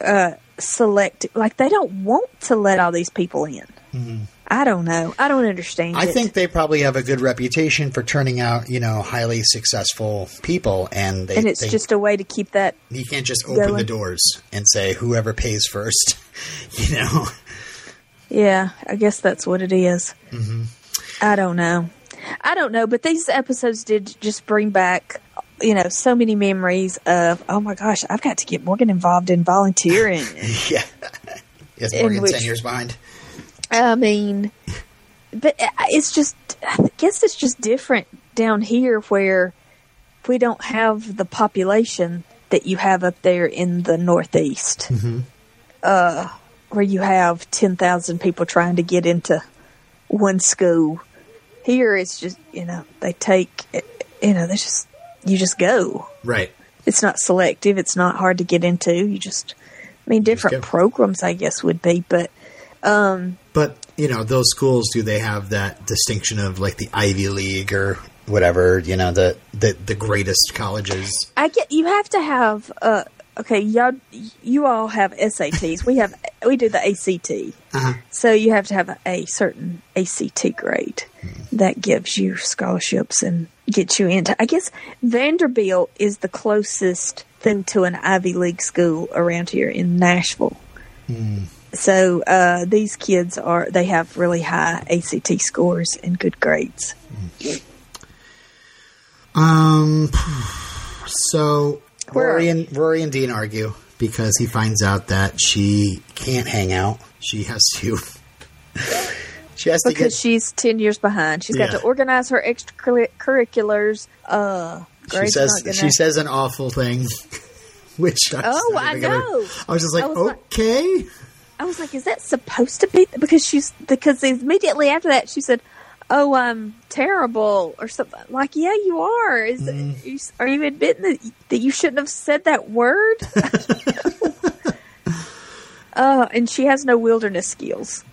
uh selective like they don't want to let all these people in. I don't know. I don't understand. Mm-hmm. I it. think they probably have a good reputation for turning out, you know, highly successful people, and they, and it's they- just a way to keep that you can't just open going. the doors and say whoever pays first, you know. Yeah, I guess that's what it is. I don't know. I don't know, but these episodes did just bring back, you know, so many memories of, oh my gosh, I've got to get Morgan involved in volunteering. Yeah, In Morgan which- ten years behind? I mean, but it's just, I guess it's just different down here where we don't have the population that you have up there in the Northeast, uh, where you have 10,000 people trying to get into one school. Here it's just, you know, they take, you know, they just, you just go. Right. It's not selective. It's not hard to get into. You just, I mean, different programs, I guess, would be, but But you know, those schools do they have that distinction of like the Ivy League or whatever? You know, the the, the greatest colleges. I get you have to have uh okay y'all you all have SATs we have we do the ACT Uh-huh. so you have to have a, a certain ACT grade that gives you scholarships and gets you into I guess Vanderbilt is the closest thing to an Ivy League school around here in Nashville so uh, these kids are they have really high ACT scores and good grades Um. So Where Rory and Rory and Dean argue because he finds out that she can't hang out. She has to. she has to because get. she's 10 years behind she's got to organize her extracurriculars uh She says she says an awful thing, which I Oh, I even gonna- know. I was just like, was like- okay, I was like, is that supposed to be? Because she's because immediately after that she said, "Oh, I'm terrible" or something. Like, yeah, you are. Is Mm. you, are you admitting that that you shouldn't have said that word? uh, and she has no wilderness skills.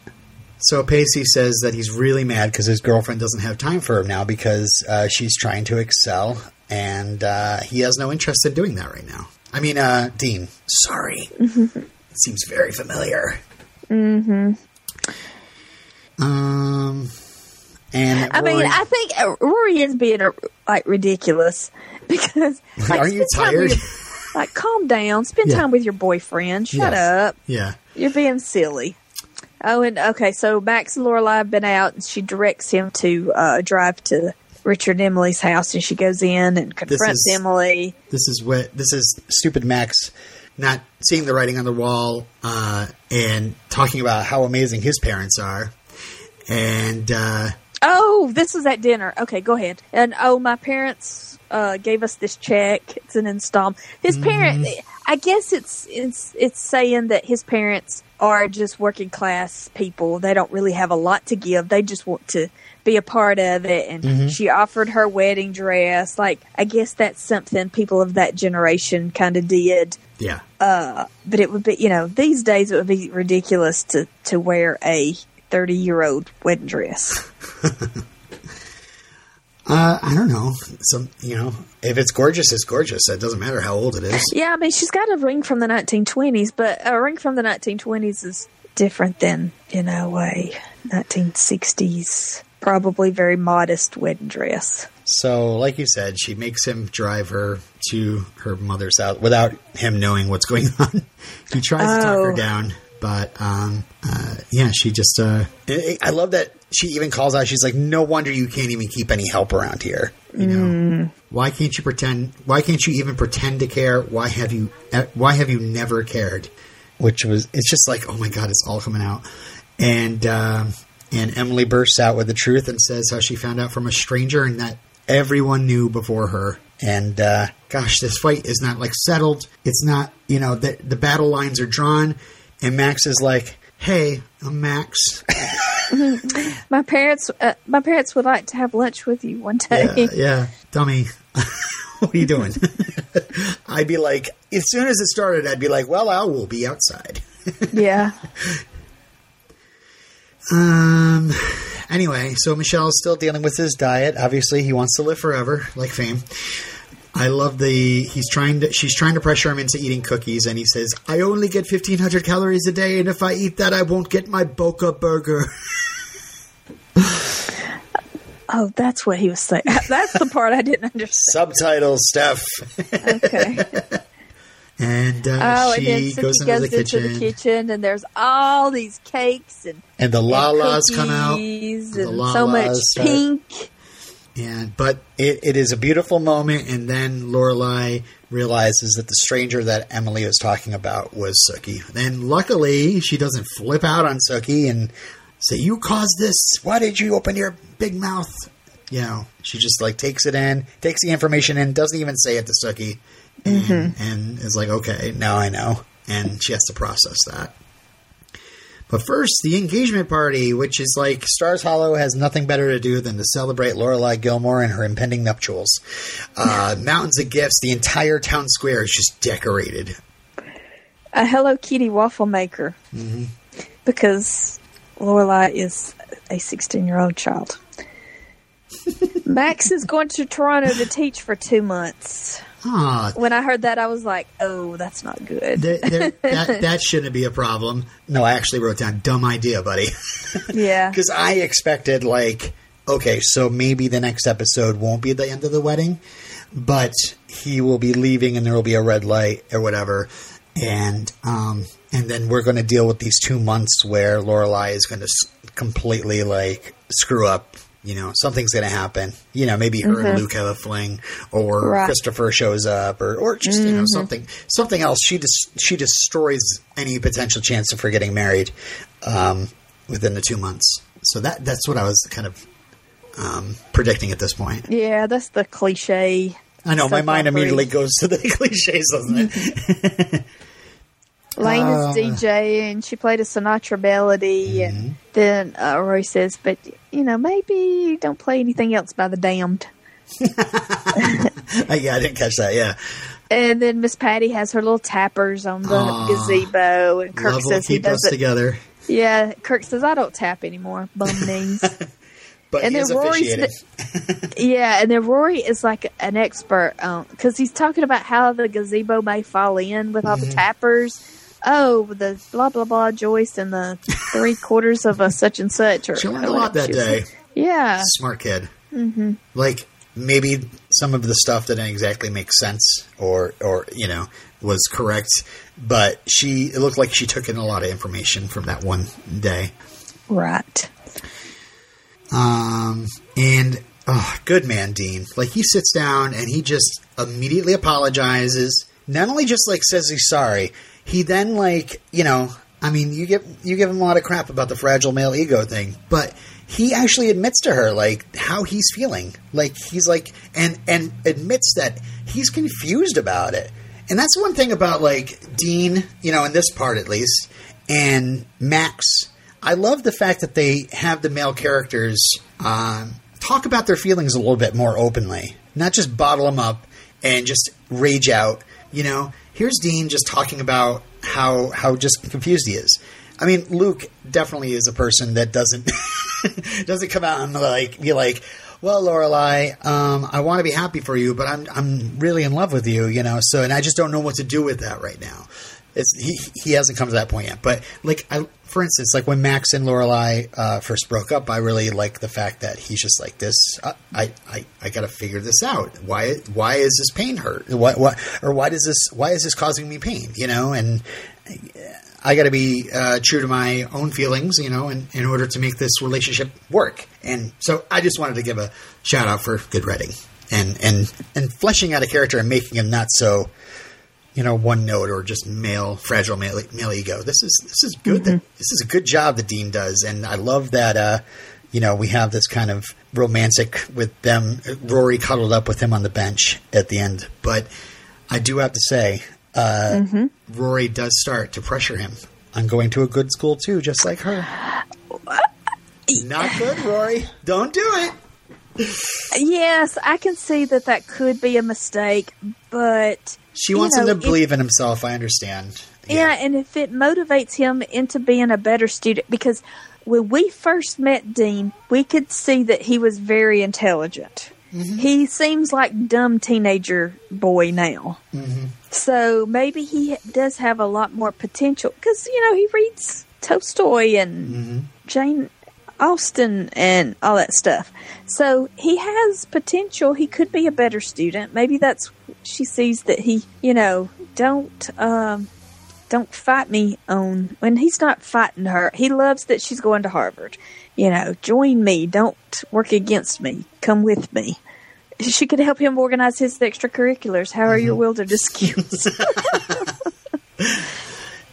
So Pacey says that he's really mad because his girlfriend doesn't have time for him now because uh, she's trying to excel, and uh, he has no interest in doing that right now. I mean, uh, Dean, sorry, it seems very familiar. Mm-hmm. Um, and I mean, I think uh, Rory is being uh, like ridiculous because like, Aren't you spend with tired? your- like, calm down. Spend Yeah. time with your boyfriend. Shut Yes. up. yeah, You're being silly. Oh, and okay, so Max and Lorelai have been out, and she directs him to uh, drive to Richard and Emily's house, and she goes in and confronts is- Emily. this is what this is stupid Max not seeing the writing on the wall uh, and talking about how amazing his parents are. And uh, Oh, this is at dinner. Okay, go ahead. And oh, my parents uh, gave us this check. It's an installment. His parent, I guess it's it's it's saying that his parents are just working class people. They don't really have a lot to give. They just want to be a part of it. And she offered her wedding dress. Like I guess that's something people of that generation kind of did. Yeah, But it would be, you know, these days it would be ridiculous to to wear a thirty year old wedding dress. uh, I don't know. Some you know, if it's gorgeous, it's gorgeous. It doesn't matter how old it is. Yeah, I mean, she's got a ring from the 1920s, but a ring from the 1920s is different than, you know, a 1960s, probably very modest wedding dress. So, like you said, she makes him drive her to her mother's house without him knowing what's going on. he tries to talk her Oh. down, but um, uh, yeah, she just. Uh, I I love that she even calls out. She's like, "No wonder you can't even keep any help around here." You know, why can't you pretend? Why can't you even pretend to care? Why have you? uh, Why have you never cared? Which was, it's just like, oh my god, it's all coming out, and. Um, and Emily bursts out with the truth and says how she found out from a stranger and that everyone knew before her. And uh, gosh, this fight is not like settled. It's not, you know, the, the battle lines are drawn. And Max is like, hey, I'm Max. My parents, uh, my parents would like to have lunch with you one day. yeah, yeah, dummy. what are you doing? I'd be like, as soon as it started, I'd be like, well, I will be outside. yeah. Um. Anyway, so Michel's still dealing with his diet. Obviously, he wants to live forever, like fame. I love the he's trying to she's trying to pressure him into eating cookies, and he says, "I only get fifteen hundred calories a day, and if I eat that, I won't get my Boca burger." Oh, that's what he was saying. That's the part I didn't understand. Subtitles, Steph. Okay. And uh, Oh, and she then Sookie goes goes, into the kitchen, into the kitchen, and there's all these cakes and, and the and lalas come out. The and so much start- pink. And but it, it is a beautiful moment, and then Lorelai realizes that the stranger that Emily was talking about was Sookie. And luckily, she doesn't flip out on Sookie and say, "You caused this. Why did you open your big mouth?" You know, she just like takes it in, takes the information in, doesn't even say it to Sookie, and, and is like, "Okay, now I know." And she has to process that. But first, the engagement party, which is like Stars Hollow has nothing better to do than to celebrate Lorelai Gilmore and her impending nuptials. Uh, mountains of gifts, the entire town square is just decorated. a Hello Kitty waffle maker Mm-hmm. because Lorelai is a 16 year old child. Max is going to Toronto to teach for two months. Ah, When I heard that, I was like, "Oh, that's not good." there, there, that, that shouldn't be a problem. No, I actually wrote down dumb idea, buddy. yeah, Because I expected, like, okay, so maybe the next episode won't be the end of the wedding, but he will be leaving and there will be a red light or whatever. And, um, and then we're going to deal with these two months where Lorelai is going to s- completely, like, screw up. You know, something's going to happen. You know, maybe her and Luke have a fling, or Right. Christopher shows up, or, or just you know something something else. She just she destroys any potential chance of her getting married um, within the two months. So that that's what I was kind of um, predicting at this point. yeah, that's the cliche. I know my mind immediately goes to the cliches, doesn't it? Lane Uh, is DJ, and she played a Sinatra melody, Mm-hmm. and then uh, Roy says, "But you know, maybe don't play anything else by the Damned." Yeah, I didn't catch that. Yeah, And then Miss Patty has her little tappers on the Aw. gazebo, and Kirk says he us doesn't. together. Yeah, Kirk says I don't tap anymore, bum knees. But And he then Rory's officiating. yeah, and then Rory is like an expert because he's talking about how the gazebo may fall in with all the Mm-hmm. tappers. Oh, the blah blah blah joists and the three quarters of a such and such. Or She learned a lot that day. was- Yeah, Smart kid. Mm-hmm. Like maybe some of the stuff didn't exactly make sense, or or you know was correct, but she it looked like she took in a lot of information from that one day. right. Um, and Oh, good man, Dean. Like he sits down and he just immediately apologizes. Not only just like says he's sorry, he then like you know, I mean, you give you give him a lot of crap about the fragile male ego thing, but he actually admits to her like how he's feeling. Like he's like and and admits that he's confused about it. And that's one thing about like Dean, you know, in this part at least, and Max. I love the fact that they have the male characters um, talk about their feelings a little bit more openly, not just bottle them up and just rage out. You know, here's Dean just talking about how how just confused he is. I mean, Luke definitely is a person that doesn't doesn't come out and like be like, "Well, Lorelai, um, I want to be happy for you, but I'm I'm really in love with you," you know. So, and I just don't know what to do with that right now. It's he he hasn't come to that point yet. But like, I, for instance, like when Max and Lorelai uh, first broke up, I really like the fact that he's just like this. Uh, I I I got to figure this out. Why why is this pain hurt? What what or why does this why is this causing me pain? You know, and I got to be uh, true to my own feelings, you know, in, in order to make this relationship work. And so I just wanted to give a shout out for good writing and and and fleshing out a character and making him not so, you know, one note or just male fragile male, male ego. This is this is good. That, this is a good job that Dean does, and I love that. Uh, you know, we have this kind of romantic with them. Rory cuddled up with him on the bench at the end, but I do have to say uh, Rory does start to pressure him on going to a good school too, just like her. Not good, Rory. Don't do it. Yes, I can see that that could be a mistake, but She wants know, him to if- believe in himself. I understand. Yeah. and if it motivates him into being a better student, because when we first met Dean, we could see that he was very intelligent. Mm-hmm. He seems like dumb teenager boy now. Mm-hmm. So maybe he does have a lot more potential because you know he reads Tolstoy and mm-hmm. Jane Austen and all that stuff. So he has potential. He could be a better student. Maybe that's she sees that he, you know, don't um, don't fight me on when he's not fighting her. He loves that she's going to Harvard. You know, join me. Don't work against me. Come with me. She could help him organize his extracurriculars. How are your wilderness skills?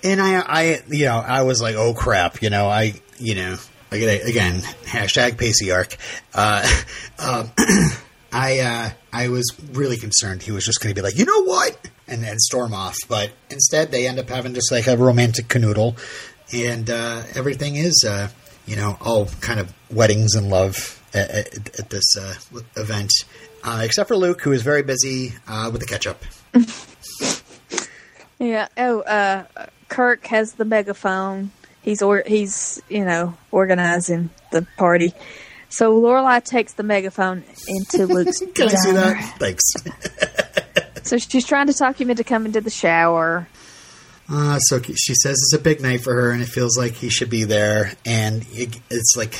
And I, I, you know, I was like, oh crap, you know, I, you know, again hashtag Pacey arc. Uh, um, I, uh, I was really concerned he was just going to be like, you know what, and then storm off. But instead, they end up having just like a romantic canoodle, and uh, everything is, uh, you know, all kind of weddings and love at, at, at this uh, event, uh, except for Luke, who is very busy uh, with the ketchup. yeah. Oh, Kirk has the megaphone. He's or he's you know organizing the party. So Lorelai takes the megaphone into Luke's Can I see diner. that? Thanks. So she's trying to talk him into coming to the shower. Uh, so she says it's a big night for her, and it feels like he should be there. And it, it's like,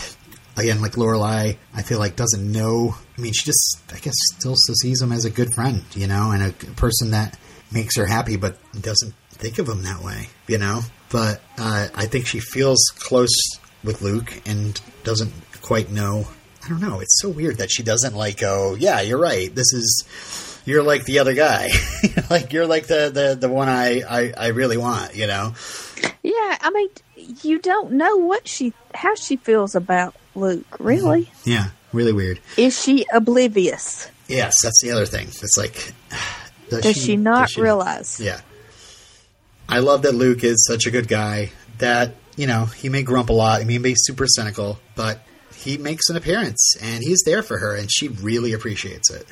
again, like Lorelai, I feel like doesn't know. I mean, she just, I guess, still sees him as a good friend, you know, and a person that makes her happy, but doesn't think of him that way, you know. But uh, I think she feels close with Luke and doesn't quite know. I don't know. It's so weird that she doesn't like go. Yeah, you're right. This is you're like the other guy. like you're like the, the, the one I, I, I really want, you know? Yeah, I mean, you don't know what she how she feels about Luke. Really, mm-hmm. Yeah, really weird. is she oblivious? Yes, that's the other thing. It's like, Does she not does she- realize? Yeah. I love that Luke is such a good guy that, you know, he may grump a lot. I mean, he may be super cynical, but he makes an appearance and he's there for her and she really appreciates it.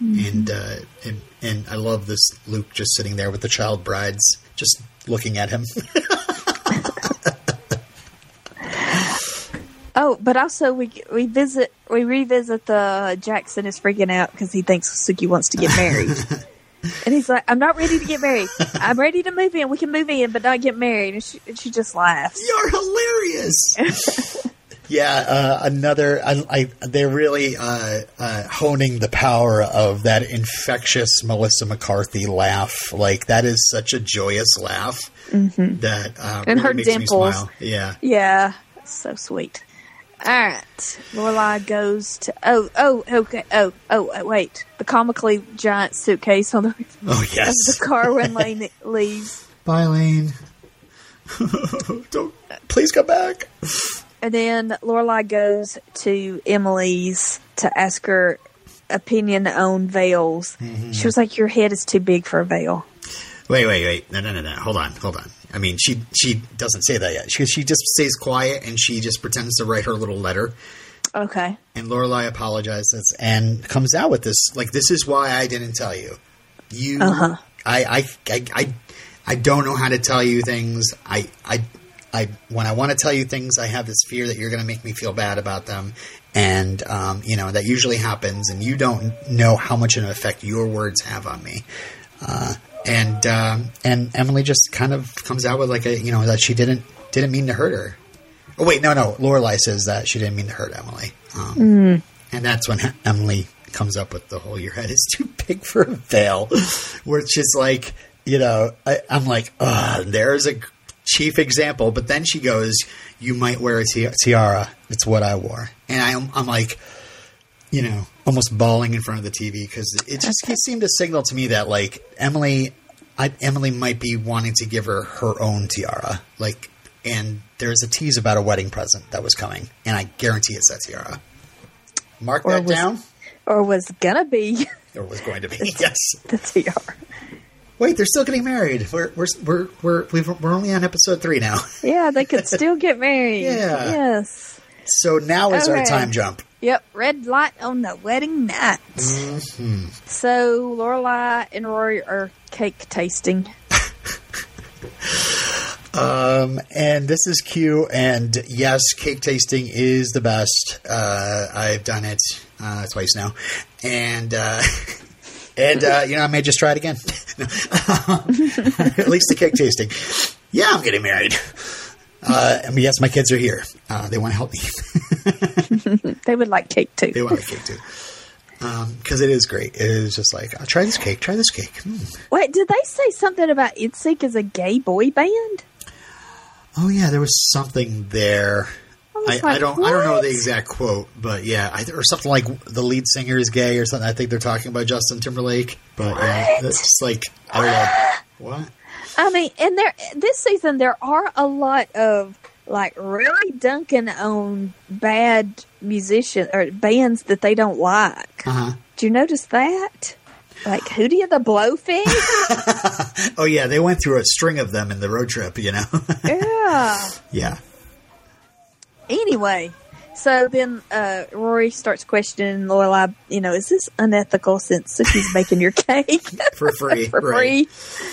And, uh, and, and I love this Luke just sitting there with the child brides, just looking at him. Oh, but also we we visit we revisit the Jackson is freaking out because he thinks Sookie wants to get married, and he's like, "I'm not ready to get married. I'm ready to move in. We can move in, but not get married." And she, and she just laughs. You're hilarious. yeah, uh, another. I, I, they're really uh, uh, honing the power of that infectious Melissa McCarthy laugh. Like that is such a joyous laugh that uh, And really her makes me dimples. smile. Yeah, Yeah, so sweet. All right. Lorelai goes to oh oh okay oh oh uh, wait the comically giant suitcase on the Oh yes. the car when Lane leaves, Bye, Lane. Don't please come back. And then Lorelai goes to Emily's to ask her opinion on veils. She was like, "Your head is too big for a veil." Wait, wait, wait. No, no, no, no. Hold on, hold on. I mean, she she doesn't say that yet. She she just stays quiet and she just pretends to write her little letter. Okay. And Lorelai apologizes and comes out with this like, "This is why I didn't tell you. You, Uh-huh. I, I, I, I, I don't know how to tell you things. I, I, I, when I want to tell you things, I have this fear that you're going to make me feel bad about them, and um, you know that usually happens, and you don't know how much of an effect your words have on me." Uh, and um, and Emily just kind of comes out with like a you know that she didn't didn't mean to hurt her. Oh wait, no, no. Lorelai says that she didn't mean to hurt Emily, um, and that's when Emily comes up with the whole "your head is too big for a veil," where it's just like you know I, I'm like, ah, there's a chief example. But then she goes, "You might wear a ti- tiara. It's what I wore," and I'm, I'm like, you know, almost bawling in front of the TV because it just it seemed to signal to me that like Emily, I, Emily might be wanting to give her her own tiara, like. And there's a tease about a wedding present that was coming, and I guarantee it's that tiara. Mark Or that was- down. Or was gonna be Or was going to be yes. the TR. Wait, they're still getting married. We're we're we're we're we've, we're only on episode three now. Yeah, they could still get married. Yeah. Yes. So now is our time jump. Yep, red light on the wedding night. Mm-hmm. So Lorelai and Rory are cake tasting. Um, and this is Q. And yes, cake tasting is the best. Uh, I've done it uh, twice now, and uh, and uh, you know I may just try it again. At least the cake tasting. Yeah, I'm getting married. Uh, I mean, yes, my kids are here. Uh, they want to help me. They would like cake too. They want cake too. Because it is great. It is just like, oh, try this cake, try this cake. Hmm. Wait, did they say something about ITZY as a gay boy band? Oh yeah, there was something there. I was I don't I don't know the exact quote, but yeah, I, or something like the lead singer is gay or something. I think they're talking about Justin Timberlake, but yeah, What? it's just like I don't know what. I mean, and there this season there are a lot of like really dunking on bad musicians or bands that they don't like. Uh huh. Do you notice that? Like Hootie the Blowfish? Oh yeah, they went through a string of them in the road trip. You know. yeah. yeah. Anyway, so then uh, Rory starts questioning Lorelai. You know, is this unethical since she's making your cake For free, for right. free?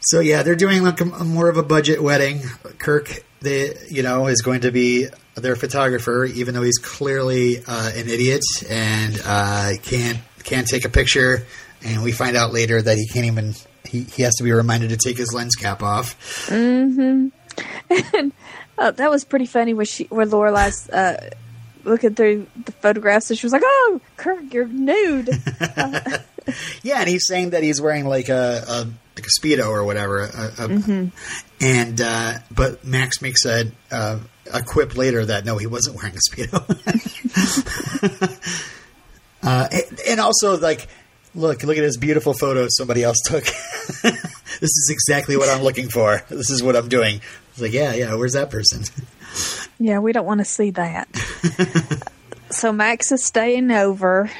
So yeah, they're doing like a, more of a budget wedding. Kirk, the you know, is going to be their photographer, even though he's clearly uh, an idiot and uh, can't can't take a picture. And we find out later that he can't even. He, he has to be reminded to take his lens cap off. Uh, that was pretty funny when she, when Lorelai's uh, looking through the photographs, and she was like, "Oh, Kirk, you're nude." Yeah, and he's saying that he's wearing like a, a like a speedo or whatever. A, a, And uh, but Max makes a, uh, a quip later that no, he wasn't wearing a speedo. uh, and, and also like, look, look at this beautiful photo somebody else took. this is exactly what I'm looking for. This is what I'm doing. It's like, yeah, yeah. Where's that person? yeah, we don't want to see that. so Max is staying over.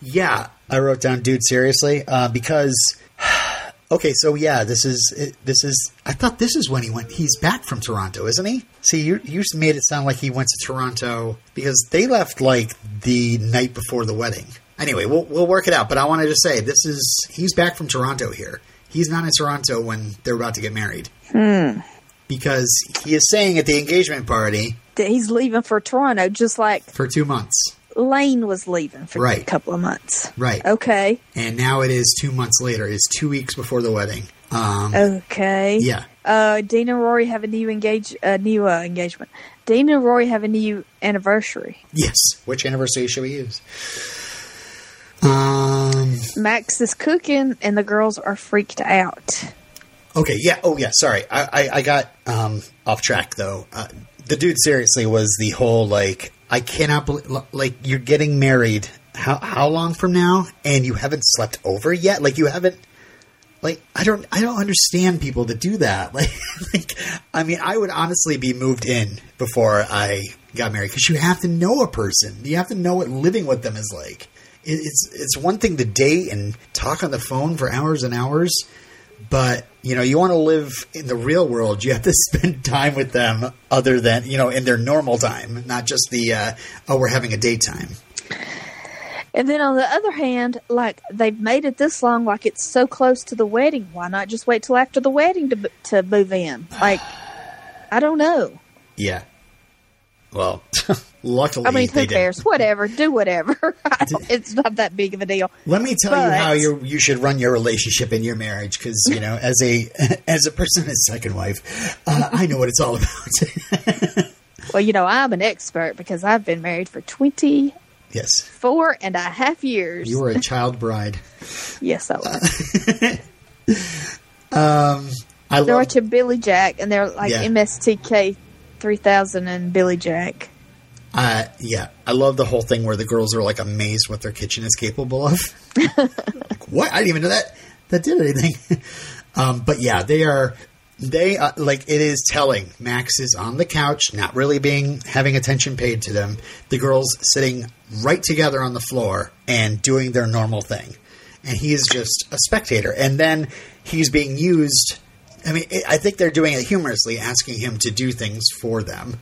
Yeah, I wrote down, dude, seriously, uh, because okay, so yeah, this is this is. I thought this is when he went. He's back from Toronto, isn't he? See, you you just made it sound like he went to Toronto because they left like the night before the wedding. Anyway, we'll we'll work it out. But I wanted to say this is he's back from Toronto here. He's not in Toronto when they're about to get married. Because he is saying at the engagement party that He's leaving for Toronto, just like for two months. Lane was leaving for a couple of months. Right. Okay. And now it is two months later. It's two weeks before the wedding. Um, Okay. Yeah. Uh, Dean and Rory have a new engage, uh, new uh, engagement. Dean and Rory have a new anniversary. Yes. Which anniversary should we use? Um. Max is cooking, and the girls are freaked out. Okay. Yeah. Oh, yeah. Sorry, I I, I got um off track though. Uh, the dude seriously was the whole like I cannot believe like you're getting married. How how long from now, and you haven't slept over yet? Like you haven't. Like I don't I don't understand people that do that. Like like I mean I would honestly be moved in before I got married because you have to know a person. You have to know what living with them is like. It, it's it's one thing to date and talk on the phone for hours and hours, but you know you want to live in the real world. You have to spend time with them other than you know in their normal time, not just the uh, oh we're having a daytime. And then on the other hand, like they've made it this long, like it's so close to the wedding. Why not just wait till after the wedding to to move in? Like, I don't know. Yeah. Well, luckily, I mean, who they didn't. cares? Whatever, do whatever. It's not that big of a deal. Let me tell you how you you should run your relationship and your marriage because you know as a as a person as second wife, uh, I know what it's all about. Well, you know, I'm an expert because I've been married for twenty yes, and a half years. you were a child bride. yes, I was. I They're love watching Billy Jack, and they're like Yeah. MSTK 3000 and Billy Jack. uh, yeah, I love the whole thing where the girls are like amazed what their kitchen is capable of. like, what? I didn't even know that that did anything. um, but yeah, they are. They uh, like it is telling. Max is on the couch, not really being having attention paid to them. The girls sitting right together on the floor and doing their normal thing, and he is just a spectator. And then he's being used. I mean, it, I think they're doing it humorously, asking him to do things for them.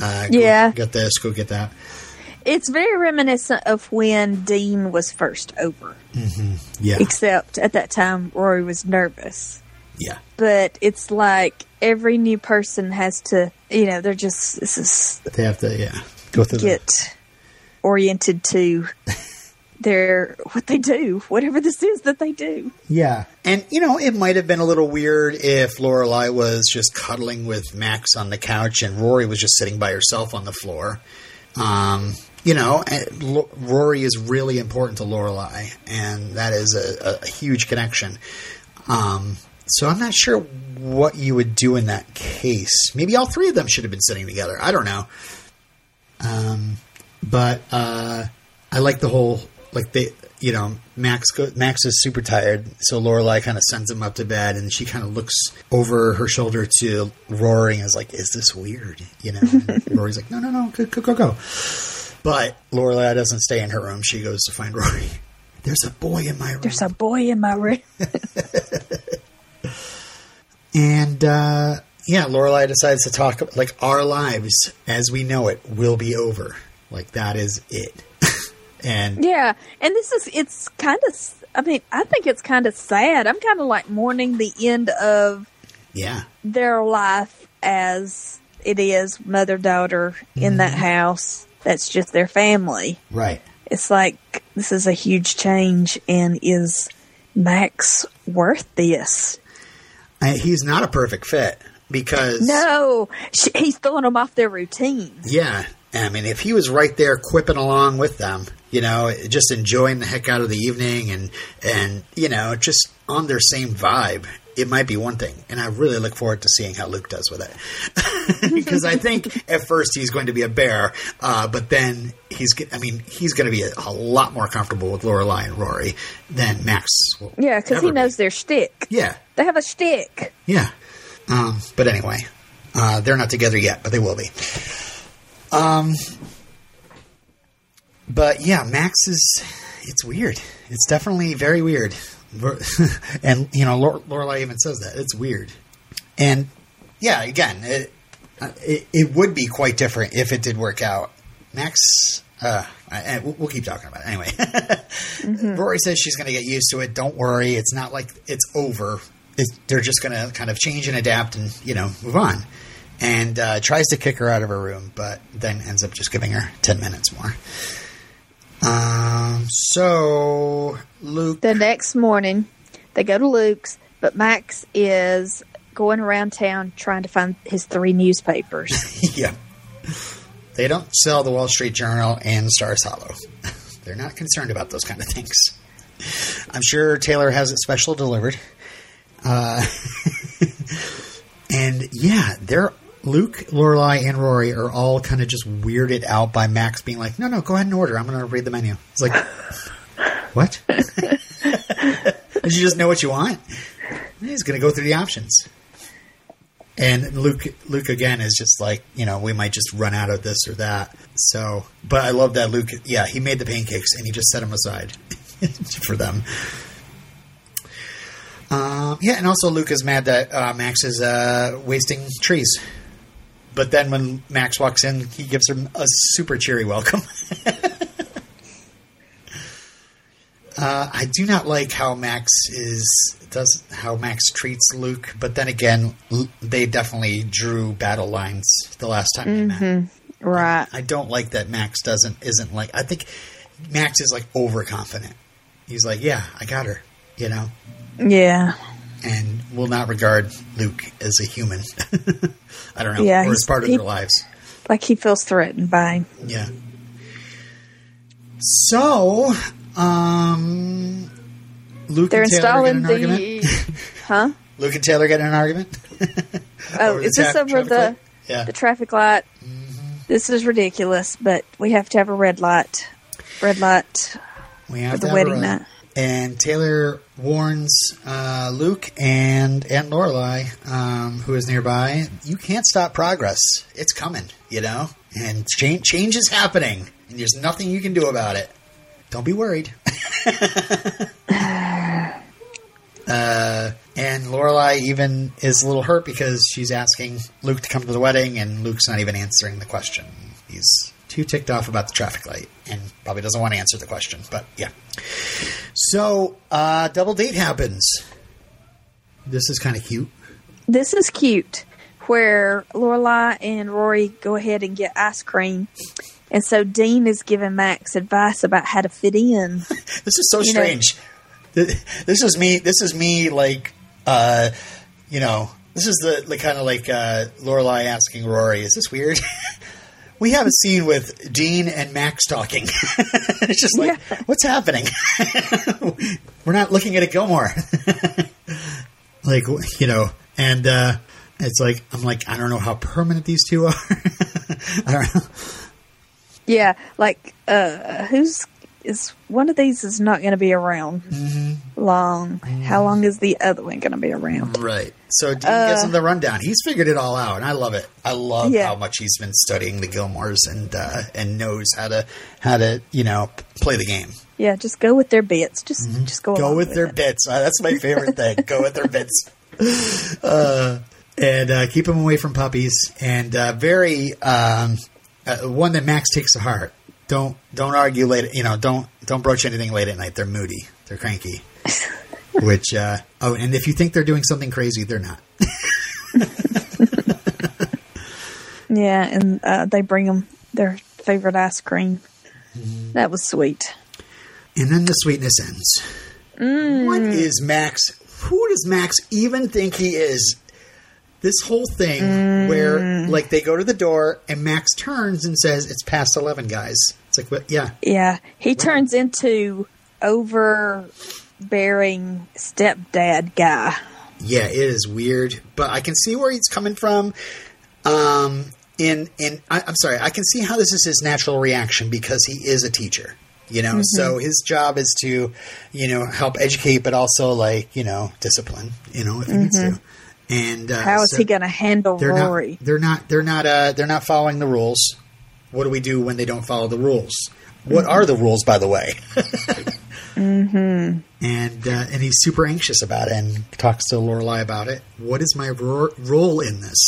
Uh, go Yeah. get this, go get that. It's very reminiscent of when Dean was first over, Yeah, except at that time Rory was nervous. yeah, But it's like every new person has to, you know, they're just this is they have to, yeah, go through the get oriented to their what they do, whatever this is that they do. Yeah. And, you know, it might have been a little weird if Lorelai was just cuddling with Max on the couch and Rory was just sitting by herself on the floor. Um, you know, Rory is really important to Lorelai, and that is a, a huge connection. Um, so I'm not sure what you would do in that case. Maybe all three of them should have been sitting together. I don't know. Um, but uh, I like the whole like they you know Max go, Max is super tired, so Lorelai kind of sends him up to bed, and she kind of looks over her shoulder to Rory and is like, "Is this weird?" You know, and Rory's like, "No, no, no, go, go, go, go." But Lorelai doesn't stay in her room; she goes to find Rory. There's a boy in my room. There's a boy in my room. And uh, yeah, Lorelai decides to talk like our lives as we know it will be over. Like that is it. And Yeah, and this is it's kind of. I mean, I think it's kind of sad. I'm kind of like mourning the end of yeah, their life as it is mother daughter in that mm-hmm. house. That's just their family. right. It's like this is a huge change, and is Max worth this? I, he's not a perfect fit because No, she, he's throwing them off their routine. yeah, I mean if he was right there quipping along with them, you know, just enjoying the heck out of the evening and and you know just on their same vibe. It might be one thing, and I really look forward to seeing how Luke does with it. because I think at first he's going to be a bear, uh, but then he's. I mean, he's going to be a, a lot more comfortable with Lorelai and Rory than Max. Will Yeah, because he be. knows their shtick. Yeah, They have a shtick. yeah. Um, but anyway, uh, they're not together yet, but they will be. Um, but yeah, Max is. It's weird. It's definitely very weird. and you know, Lore- Lorelai even says that it's weird. And yeah, again, it, it it would be quite different if it did work out. Max. Uh, I, we'll keep talking about it anyway. Rory says she's going to get used to it. Don't worry. It's not like it's over. It's, they're just going to kind of change and adapt and, you know, move on. And uh, tries to kick her out of her room, but then ends up just giving her 10 minutes more. Um, so, Luke. The next morning, they go to Luke's, but Max is going around town trying to find his three newspapers. yeah. They don't sell the Wall Street Journal and Stars Hollow. They're not concerned about those kind of things. I'm sure Taylor has it special delivered. Uh, and yeah, they're Luke, Lorelai, and Rory are all kind of just weirded out by Max being like, "No, no, go ahead and order. I'm going to read the menu." It's like, what? Did you just know what you want? He's going to go through the options. And Luke, Luke again is just like, you know, we might just run out of this or that. So, but I love that Luke. Yeah, he made the pancakes and he just set them aside for them. Um, yeah, and also Luke is mad that uh, Max is uh, wasting trees. But then when Max walks in, he gives him a super cheery welcome. uh, I do not like how Max is does how Max treats Luke, but then again, they definitely drew battle lines the last time they met. Right. I don't like that Max doesn't isn't like. I think Max is like overconfident. He's like, yeah, I got her, you know, Yeah. And will not regard Luke as a human. I don't know, Yeah, or as he's- part of he- their lives. Like he feels threatened by him. Yeah. So, um, Luke They're and Taylor get in installing an argument. the. huh? Luke and Taylor get in an argument. Oh, is this tra- over the? Yeah. the traffic light? This is ridiculous, but we have to have a red light. Red light We for have the have wedding night. And Taylor warns uh, Luke and Aunt Lorelai, um, who is nearby, you can't stop progress. It's coming, you know, and change change is happening, and there's nothing you can do about it. Don't be worried. uh, and Lorelai even is a little hurt because she's asking Luke to come to the wedding, and Luke's not even answering the question. He's too ticked off about the traffic light, and probably doesn't want to answer the question. But yeah. So, uh, double date happens. This is kind of cute. This is cute, where Lorelai and Rory go ahead and get ice cream, and so Dean is giving Max advice about how to fit in. This is so You strange. Th- This is me. This is me. Like, uh, you know, this is the, the kind of like uh, Lorelai asking Rory, "Is this weird?" we have a scene with Dean and Max talking. it's just like, Yeah. what's happening? We're not looking at a Gilmore. like, you know, and uh, it's like I'm like I don't know how permanent these two are. I don't know. Yeah, like uh who's is one of these is not going to be around Mm-hmm. long. How long is the other one going to be around? Right. So Dean gives him the rundown. He's figured it all out, and I love it. I love Yeah. how much he's been studying the Gilmores and uh, and knows how to how to you know play the game. Yeah, just go with their bits. Just just go. Mm-hmm. Go along with their it. bits. Uh, that's my favorite thing. Go with their bits. Uh, and uh, keep them away from puppies. And uh, very um, uh, one that Max takes to heart. Don't don't argue late. You know, don't don't broach anything late at night. They're moody. They're cranky. Which uh, oh, and if you think they're doing something crazy, they're not. Yeah, and uh, they bring them their favorite ice cream. Mm-hmm. That was sweet. And then the sweetness ends. What is Max? Who does Max even think he is? This whole thing where, like, they go to the door and Max turns and says, "It's past eleven, guys." It's like, what? Yeah, Yeah, he turns into overbearing stepdad guy. yeah, it is weird, but I can see where he's coming from. Um, in in I, I'm sorry, I can see how this is his natural reaction because he is a teacher. You know, so his job is to, you know, help educate, but also like you know discipline. You know, if he needs to. And uh, How is so he going to handle they're Rory? not they're not they're not uh, they're not following the rules. What do we do when they don't follow the rules? What are the rules, by the way? mm-hmm. And uh, and he's super anxious about it and talks to Lorelai about it. What is my ro- role in this?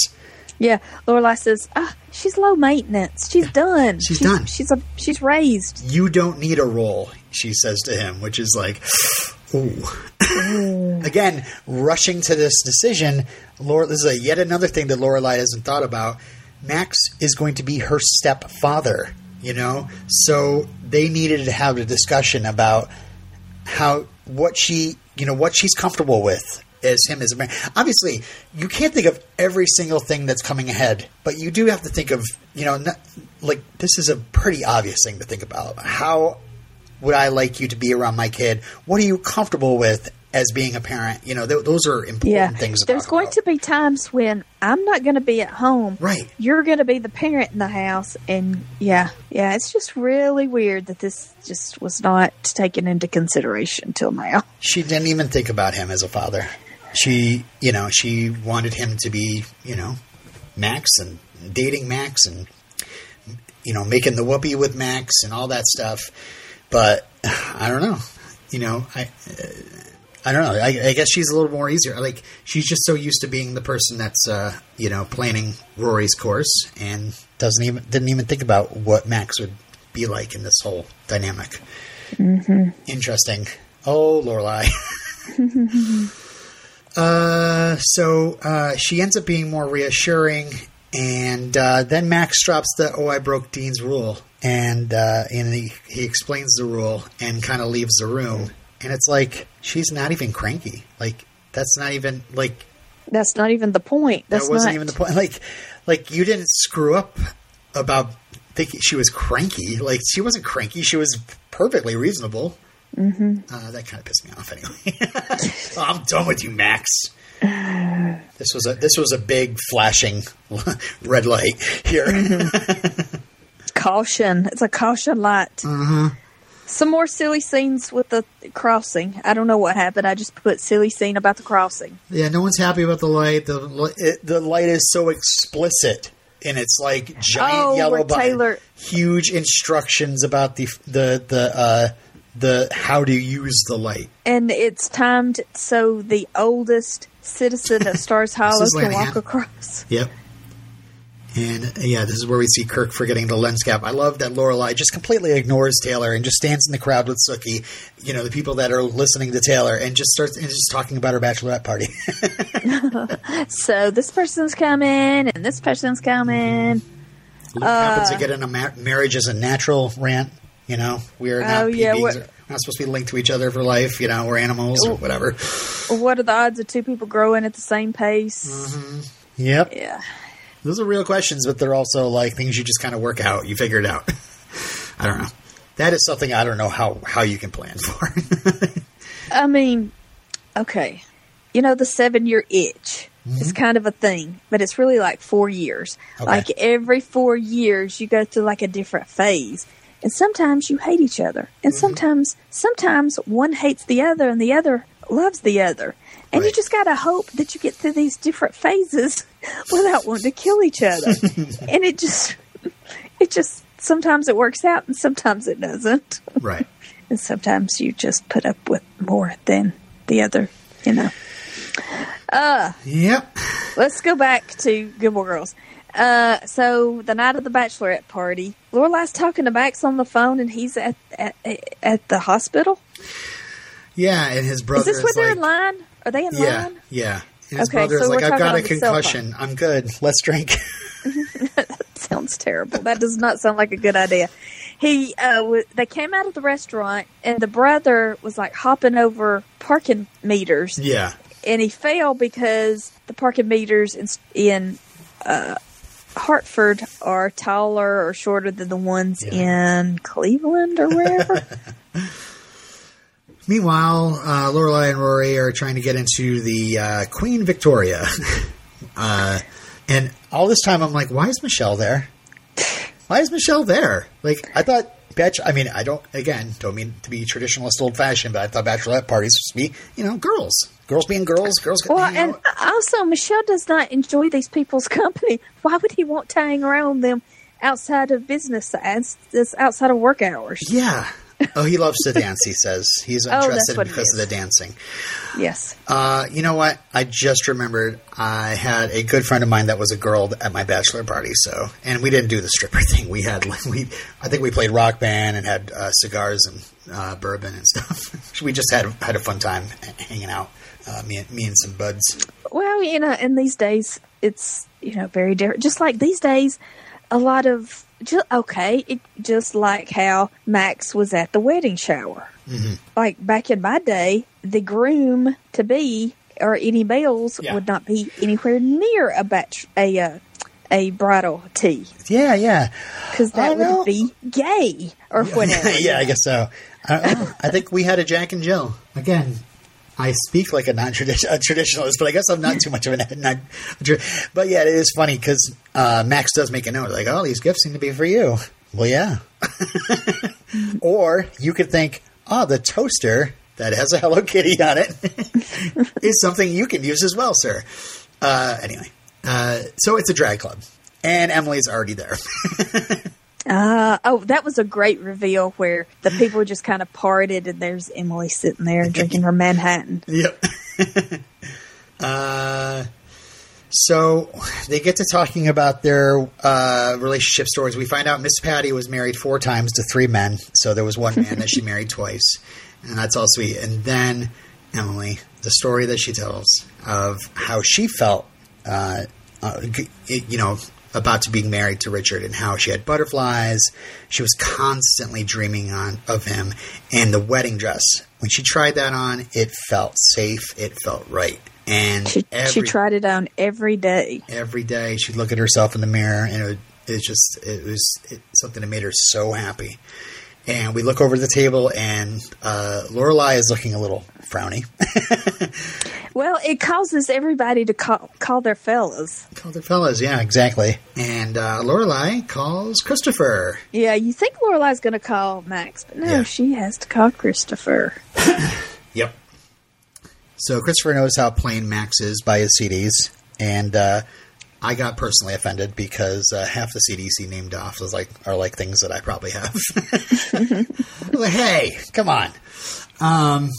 Yeah, Lorelai says, "Ah, she's low maintenance. She's done. She's done. She's a she's raised." You don't need a role, she says to him, which is like, ooh. Again, rushing to this decision, Laura. This is a, yet another thing that Lorelai hasn't thought about. Max is going to be her stepfather, you know, so they needed to have a discussion about how what she, you know, what she's comfortable with as him as a man. Obviously, you can't think of every single thing that's coming ahead, but you do have to think of, you know, not, like this is a pretty obvious thing to think about. How would I like you to be around my kid? What are you comfortable with as being a parent. You know, th- those are important Yeah. things. To There's going about. to be times when I'm not going to be at home. Right. You're going to be the parent in the house. And yeah, yeah, it's just really weird that this just was not taken into consideration till now. She didn't even think about him as a father. She, you know, she wanted him to be, you know, Max and dating Max and, you know, making the whoopee with Max and all that stuff. But I don't know. You know, I, uh, I don't know. I, I guess she's a little more easier. Like she's just so used to being the person that's, uh, you know, planning Rory's course and doesn't even didn't even think about what Max would be like in this whole dynamic. Mm-hmm. Interesting. Oh, Lorelai. Uh, so uh, she ends up being more reassuring, and uh, then Max drops the "Oh, I broke Dean's rule," and uh, and he, he explains the rule and kind of leaves the room, and it's like she's not even cranky. Like that's not even like That's not even the point. That's that wasn't not, even the point. Like like you didn't screw up about thinking she was cranky. Like she wasn't cranky. She was perfectly reasonable. Mm-hmm. Uh, that kind of pissed me off anyway. Oh, I'm done with you, Max. This was a this was a big flashing red light here. caution. It's a caution light. Mm-hmm. Some more silly scenes with the crossing. I don't know what happened. I just put silly scene about the crossing. yeah, no one's happy about the light. The li- it, the light is so explicit, and it's like giant Oh, yellow button, Taylor- huge instructions about the the the uh, the how to use the light. And it's timed so the oldest citizen of Stars Hollow can walk across. Yep. And uh, yeah, this is where we see Kirk forgetting the lens cap. I love that Lorelai just completely ignores Taylor and just stands in the crowd with Sookie, you know, the people that are listening to Taylor, and just starts and just talking about her bachelorette party. So this person's coming and this person's coming. Luke happens to get in a ma- marriage as a natural rant. You know, we're not Oh, yeah, what- we're not supposed to be linked to each other for life. You know, we're animals or whatever. What are the odds of two people growing at the same pace? Mm-hmm. Yep, Yeah. Those are real questions, but they're also like things you just kind of work out. You figure it out. I don't know. That is something I don't know how how you can plan for. I mean, okay. You know, the seven year itch Mm-hmm. is kind of a thing, but it's really like four years. Okay. Like every four years, you go through like a different phase. And sometimes you hate each other. Mm-hmm. And sometimes, sometimes one hates the other and the other loves the other. And you just got to hope that you get through these different phases without wanting to kill each other. and it just, it just, sometimes it works out and sometimes it doesn't. right. And sometimes you just put up with more than the other, you know. Uh, yep. Let's go back to Good Gilmore Girls. Uh, so the night of the bachelorette party, Lorelai's talking to Max on the phone, and he's at at, at the hospital. Yeah, and his brother Is this where they're in line? Are they in Yeah, line? yeah. And his Okay, brother so like, I've got a concussion. I'm good. Let's drink. Sounds terrible. That does not sound like a good idea. He, uh, w- they came out of the restaurant, and the brother was like hopping over parking meters, yeah. and he fell because the parking meters in, in uh, Hartford are taller or shorter than the ones in Cleveland or wherever. Meanwhile, uh, Lorelai and Rory are trying to get into the uh, Queen Victoria. uh, and all this time, I'm like, why is Michel there? Why is Michel there? Like, I thought, batch. I mean, I don't, again, don't mean to be traditionalist old fashioned, but I thought bachelorette parties to be, you know, girls. Girls being girls, girls well, and out. also Michel does not enjoy these people's company. Why would he want to hang around them outside of business this outside of work hours? Yeah. Oh, he loves to dance, he says. He's Oh, interested it because of the dancing. Yes. Uh, you know what? I just remembered I had a good friend of mine that was a girl at my bachelor party. So, and we didn't do the stripper thing. We had we I think we played rock band and had uh, cigars and uh, bourbon and stuff. we just had had a fun time hanging out. Uh, me, and, me and some buds. Well, you know, in these days, it's you know very different. Just like these days, a lot of just okay, it, just like how Max was at the wedding shower. Mm-hmm. Like back in my day, the groom to be or any males Yeah. would not be anywhere near a batch a uh, a bridal tea Yeah, yeah, because that would be gay or whatever. yeah. I guess so. I, I think we had a Jack and Jill again. I speak like a non-traditionalist, but I guess I'm not too much of a not. But yeah, it is funny because uh, Max does make a note like, "Oh, these gifts seem to be for you." Well, yeah. or you could think, "Oh, the toaster that has a Hello Kitty on it is something you can use as well, sir." Uh, anyway, uh, so it's a drag club, and Emily's already there. Uh, oh, that was a great reveal where the people just kind of parted and there's Emily sitting there drinking her Manhattan. Yep. uh, so they get to talking about their uh, relationship stories. We find out Miss Patty was married four times to three men. So there was one man that she married twice. And that's all sweet. And then Emily, the story that she tells of how she felt, uh, uh, you know, about to being married to Richard and how she had butterflies. She was constantly dreaming on of him and the wedding dress. When she tried that on, it felt safe. It felt right. And she, every, she tried it on every day. Every day, she'd look at herself in the mirror, and it, it just it was it, something that made her so happy. And we look over the table, and uh, Lorelai is looking a little frowny. well, it causes everybody to call, call their fellas. Call their fellas, yeah, exactly. And uh, Lorelai calls Christopher. Yeah, you think Lorelai's going to call Max, but no, yeah. she has to call Christopher. yep. So Christopher knows how plain Max is by his CDs, and uh, I got personally offended because uh, half the CDC named off was like are like things that I probably have. like, hey, come on. Um,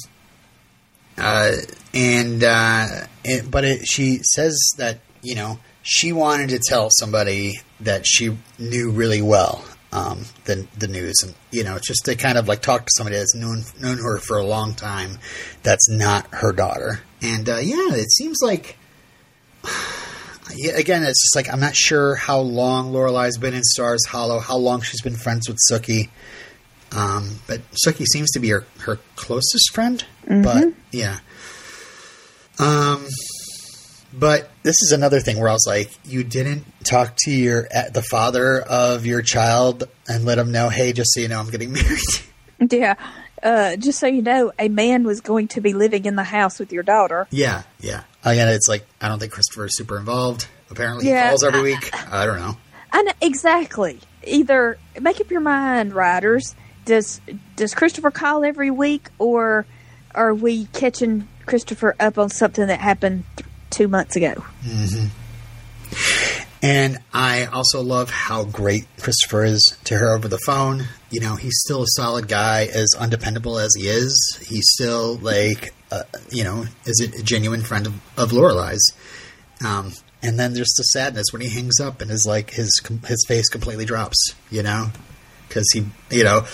uh, and, uh, it, but it, she says that you know she wanted to tell somebody that she knew really well um, the the news, and you know, just to kind of like talk to somebody that's known known her for a long time, that's not her daughter. And uh, yeah, it seems like again, it's just like I'm not sure how long Lorelai's been in Stars Hollow, how long she's been friends with Sookie. Um, but Sookie seems to be her, her closest friend. Mm-hmm. But yeah. Um, but this is another thing where I was like, you didn't talk to your the father of your child and let him know, hey, just so you know, I'm getting married. Yeah. Uh, just so you know, a man was going to be living in the house with your daughter. Yeah, yeah. Again, it's like I don't think Christopher is super involved. Apparently, yeah, he calls every week. I don't know. I know, exactly. Either make up your mind, writers. Does does Christopher call every week, or are we catching Christopher up on something that happened th- two months ago? Mm-hmm. And I also love how great Christopher is to her over the phone. You know, he's still a solid guy, as undependable as he is. He's still like, uh, you know, is a genuine friend of, of Lorelai's. Um, and then there's the sadness when he hangs up and his like his his face completely drops. You know, because he, you know,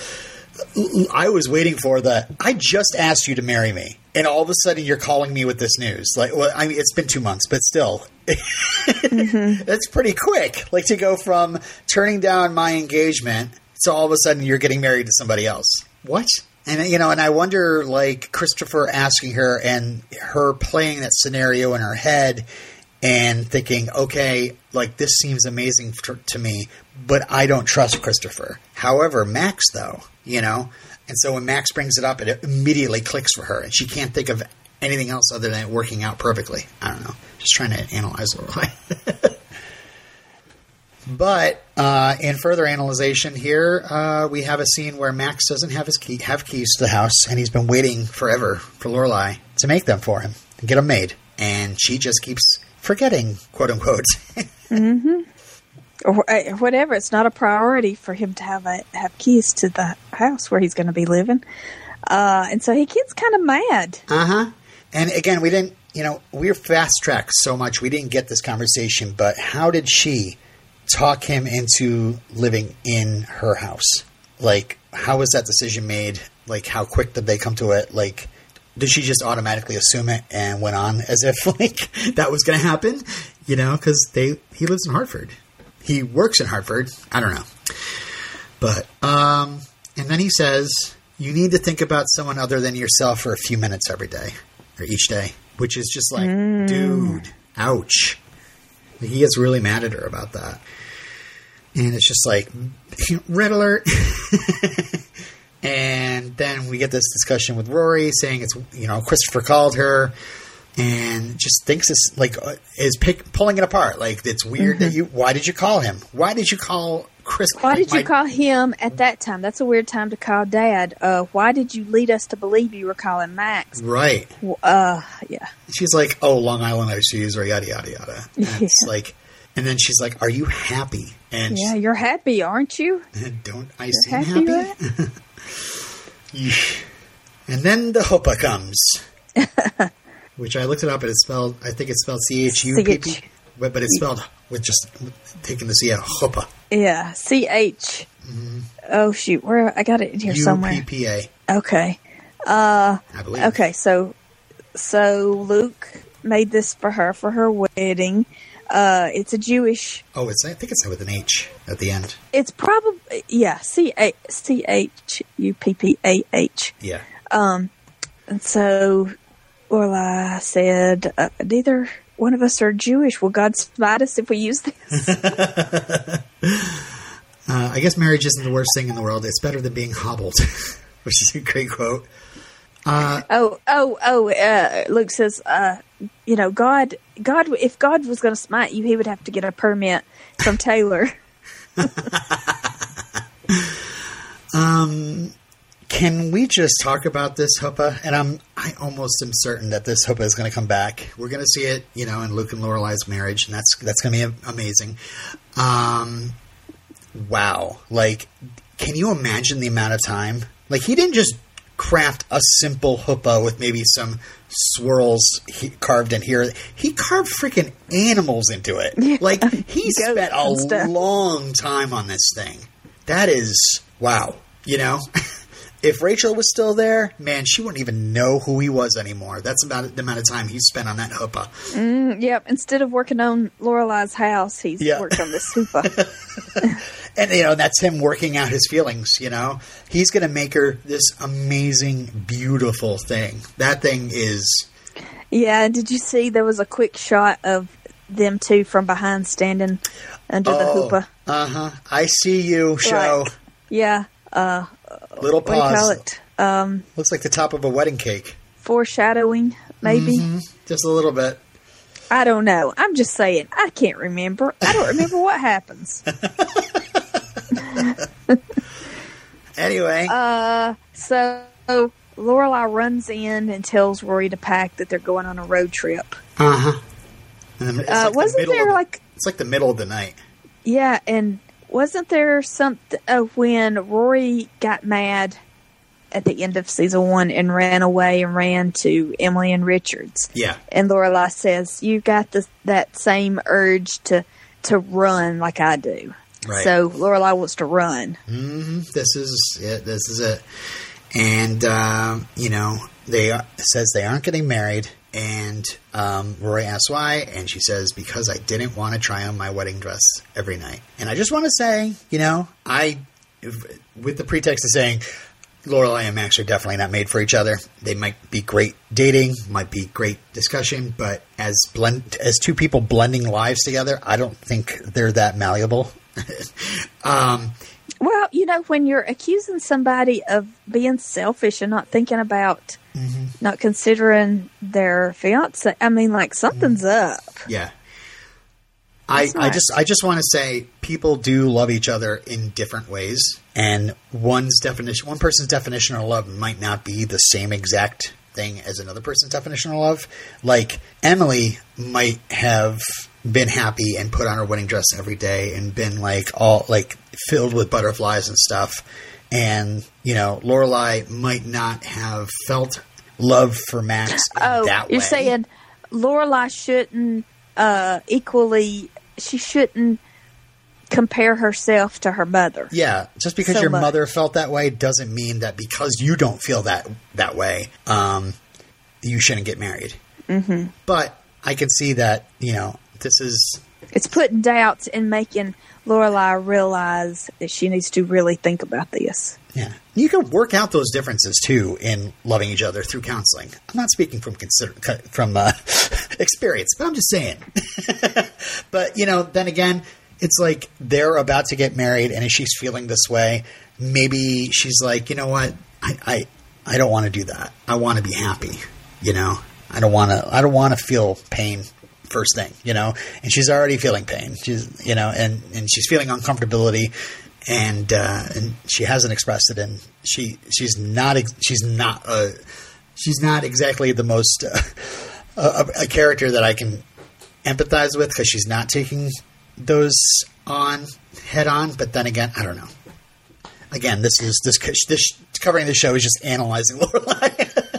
I was waiting for the. I just asked you to marry me, and all of a sudden you're calling me with this news. Like, well, I mean, it's been two months, but still, mm-hmm. that's pretty quick. Like to go from turning down my engagement to all of a sudden you're getting married to somebody else. What? And you know, and I wonder, like Christopher asking her and her playing that scenario in her head and thinking, okay, like this seems amazing to me, but I don't trust Christopher. However, Max, though, you know, and so when Max brings it up, it immediately clicks for her, and she can't think of anything else other than it working out perfectly. I don't know. Just trying to analyze Lorelai. but uh, in further analyzation here, uh, we have a scene where Max doesn't have his key, have keys to the house, and he's been waiting forever for Lorelai to make them for him and get them made, and she just keeps forgetting, quote unquote. mm-hmm. Or uh, whatever. It's not a priority for him to have a, have keys to the house where he's going to be living, uh, and so he gets kind of mad. Uh huh. And again, we didn't. You know, we are fast tracked so much. We didn't get this conversation, but how did she talk him into living in her house? Like, how was that decision made? Like, how quick did they come to it? Like, did she just automatically assume it and went on as if like that was going to happen? You know, because they he lives in Hartford, he works in Hartford. I don't know, but um, and then he says you need to think about someone other than yourself for a few minutes every day or each day, which is just like, mm. dude, ouch. He gets really mad at her about that. And it's just like, red alert. And then we get this discussion with Rory saying it's you know Christopher called her and just thinks it's like uh, is pick, pulling it apart. Like it's weird that you. Why did you call him? Why did you call Chris? Why did you call him at that time? That's a weird time to call Dad. Uh, why did you lead us to believe you were calling Max? Right. Uh, yeah. She's like, oh, Long Island ICUs or yada yada yada. And It's like, and then she's like, are you happy? And Yeah, you're happy, aren't you? don't I You're seem happy, happy? Yeesh. and then the chuppah comes, which I looked it up and it's spelled. I think it's spelled C H U P P. but but it's spelled with just taking the C out. Hopa. Yeah. C H. Oh shoot, where I got it in here U somewhere. P P A. Okay. I believe. Okay. So, so Luke made this for her for her wedding. Uh, it's a Jewish. Oh, it's I think it's with an H at the end. It's probably yeah. C A C H U P P A H. Yeah. Um, and so, Orla said, uh, neither one of us are Jewish. Will God smite us if we use this? Uh, I guess marriage isn't the worst thing in the world. It's better than being hobbled, which is a great quote. oh, oh, oh, uh, Luke says, uh, you know, God, God, if God was going to smite you, he would have to get a permit from Taylor. um, Can we just talk about this chuppah? And I'm I almost am certain that this chuppah is going to come back. We're going to see it, you know, in Luke and Lorelai's marriage, and that's that's going to be amazing. Um, wow! Like, can you imagine the amount of time? Like, he didn't just craft a simple chuppah with maybe some swirls he carved in here. He carved freaking animals into it. Like, he spent a long time on this thing. That is wow. You know, if Rachel was still there, man, she wouldn't even know who he was anymore. That's about the amount of time he spent on that chuppah. Mm, yep. Instead of working on Lorelai's house, he's Yeah. worked on this chuppah. And you know, that's him working out his feelings. You know, he's going to make her this amazing, beautiful thing. That thing is yeah. Did you see there was a quick shot of them two from behind standing under the oh, chuppah? uh huh. I see you. Show Like, yeah. Uh, little what do you call it? Um, Looks like the top of a wedding cake. foreshadowing, maybe. Just a little bit. I don't know. I'm just saying. I can't remember. I don't remember what happens. Anyway, Uh, so Lorelai runs in and tells Rory to pack that they're going on a road trip. uh huh. Uh, wasn't there like it's like the middle of the night. yeah, and wasn't there something uh, when Rory got mad at the end of season one and ran away and ran to Emily and Richards? Yeah. And Lorelai says, "You got the, that same urge to to run like I do." Right. So Lorelai wants to run. hmm This is it. This is it. And um, you know, they says they aren't getting married. And um, Rory asks why, and she says because I didn't want to try on my wedding dress every night. And I just want to say, you know, I, with the pretext of saying. Lorelai and Max are definitely not made for each other. They might be great dating, might be great discussion, but as blend as two people blending lives together, I don't think they're that malleable. um, Well, you know, when you're accusing somebody of being selfish and not thinking about, Mm-hmm. not considering their fiance, I mean, like something's Mm-hmm. up. Yeah. I, I just I just want to say people do love each other in different ways, and one's definition, one person's definition of love might not be the same exact thing as another person's definition of love. Like Emily might have been happy and put on her wedding dress every day and been like all like filled with butterflies and stuff, and you know Lorelai might not have felt love for Max Oh, you're way. saying Lorelai shouldn't uh, equally, she shouldn't compare herself to her mother. Yeah, just because so your much. mother felt that way doesn't mean that because you don't feel that that way, um, you shouldn't get married. Mm-hmm. But I can see that you know this is It's putting doubts and making Lorelai realize that she needs to really think about this. yeah. You can work out those differences too in loving each other through counseling. I'm not speaking from consider from uh, experience, but I'm just saying. but you know, then again, it's like they're about to get married, and if she's feeling this way, maybe she's like, you know what, I I, I don't want to do that. I want to be happy. You know, I don't want to. I don't want to feel pain first thing. You know, and she's already feeling pain. She's you know, and and she's feeling uncomfortability. And uh, and she hasn't expressed it, and she she's not she's not a she's not exactly the most uh, a, a character that I can empathize with because she's not taking those on head on. But then again, I don't know. Again, this is this this covering the show is just analyzing Lorelai.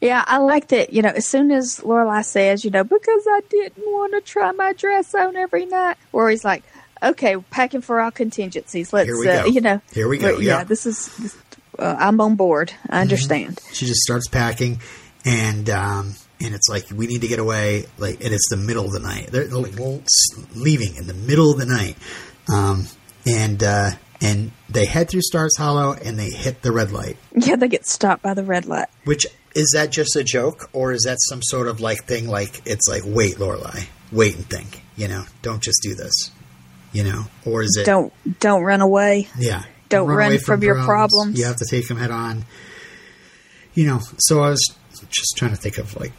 Yeah, I liked it. You know, as soon as Lorelai says, you know, because I didn't want to try my dress on every night, or he's like, okay, packing for all contingencies. Let's, Here we uh, go. you know, Here we go, but, yeah. this is. This, uh, I'm on board. I understand. she just starts packing, and um, and it's like we need to get away. Like, and it's the middle of the night. They're like leaving in the middle of the night, um, and uh, and they head through Stars Hollow, and they hit the red light. Yeah, they get stopped by the red light. Which is that just a joke, or is that some sort of like thing? Like it's like wait, Lorelai, wait and think. You know, don't just do this. You know, or is it Don't don't run away. yeah. Don't run away from your problems. You have to take them head on. You know, so I was just trying to think of like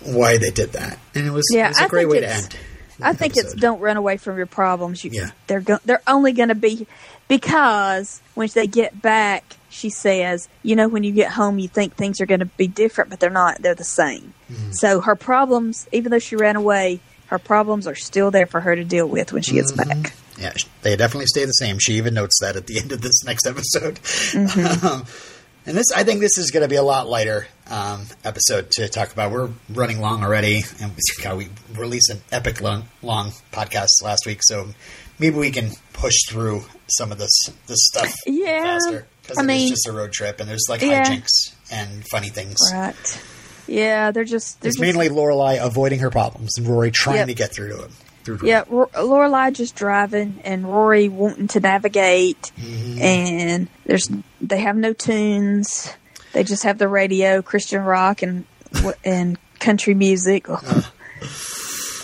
why they did that, and it was, Yeah, it was a I great way to end. I think it's don't run away from your problems. You, Yeah. they're go- they're only going to be because when they get back, she says, you know, when you get home, you think things are going to be different, but they're not. They're the same. Mm-hmm. So her problems, even though she ran away, her problems are still there for her to deal with when she gets Mm-hmm. back. Yeah, they definitely stay the same. She even notes that at the end of this next episode. Mm-hmm. Um, and this, I think, this is going to be a lot lighter um, episode to talk about. We're running long already, and we, God, we released an epic long, long podcast last week, so maybe we can push through some of this this stuff Yeah, faster because I it is mean- just a road trip, and there's like Yeah. hijinks and funny things. Right. Yeah, they're just they're It's just, mainly Lorelai avoiding her problems and Rory trying Yep. to get through to him. Yeah. Ro- Lorelai just driving and Rory wanting to navigate, Mm-hmm. and there's they have no tunes. They just have the radio, Christian rock and and country music.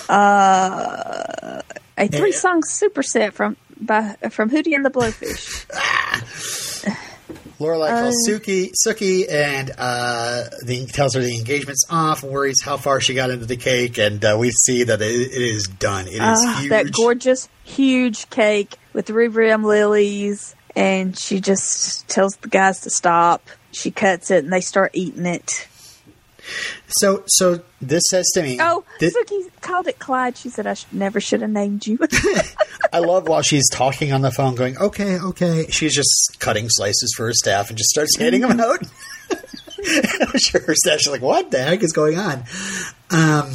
Uh, a three song superset from by from Hootie and the Blowfish. Lorelai calls Uh, Sookie, Sookie, and uh, the, tells her the engagement's off. Worries how far she got into the cake, and uh, we see that it, it is done. It is Ah, huge. that gorgeous, huge cake with rim lilies, and she just tells the guys to stop. She cuts it, and they start eating it. So, so this says to me. Oh, thi- Sookie called it Clyde. She said I sh- never should have named you. I love while she's talking on the phone, going, "Okay, okay." She's just cutting slices for her staff and just starts handing them out. I'm sure her staff's like, "What the heck is going on?" Um,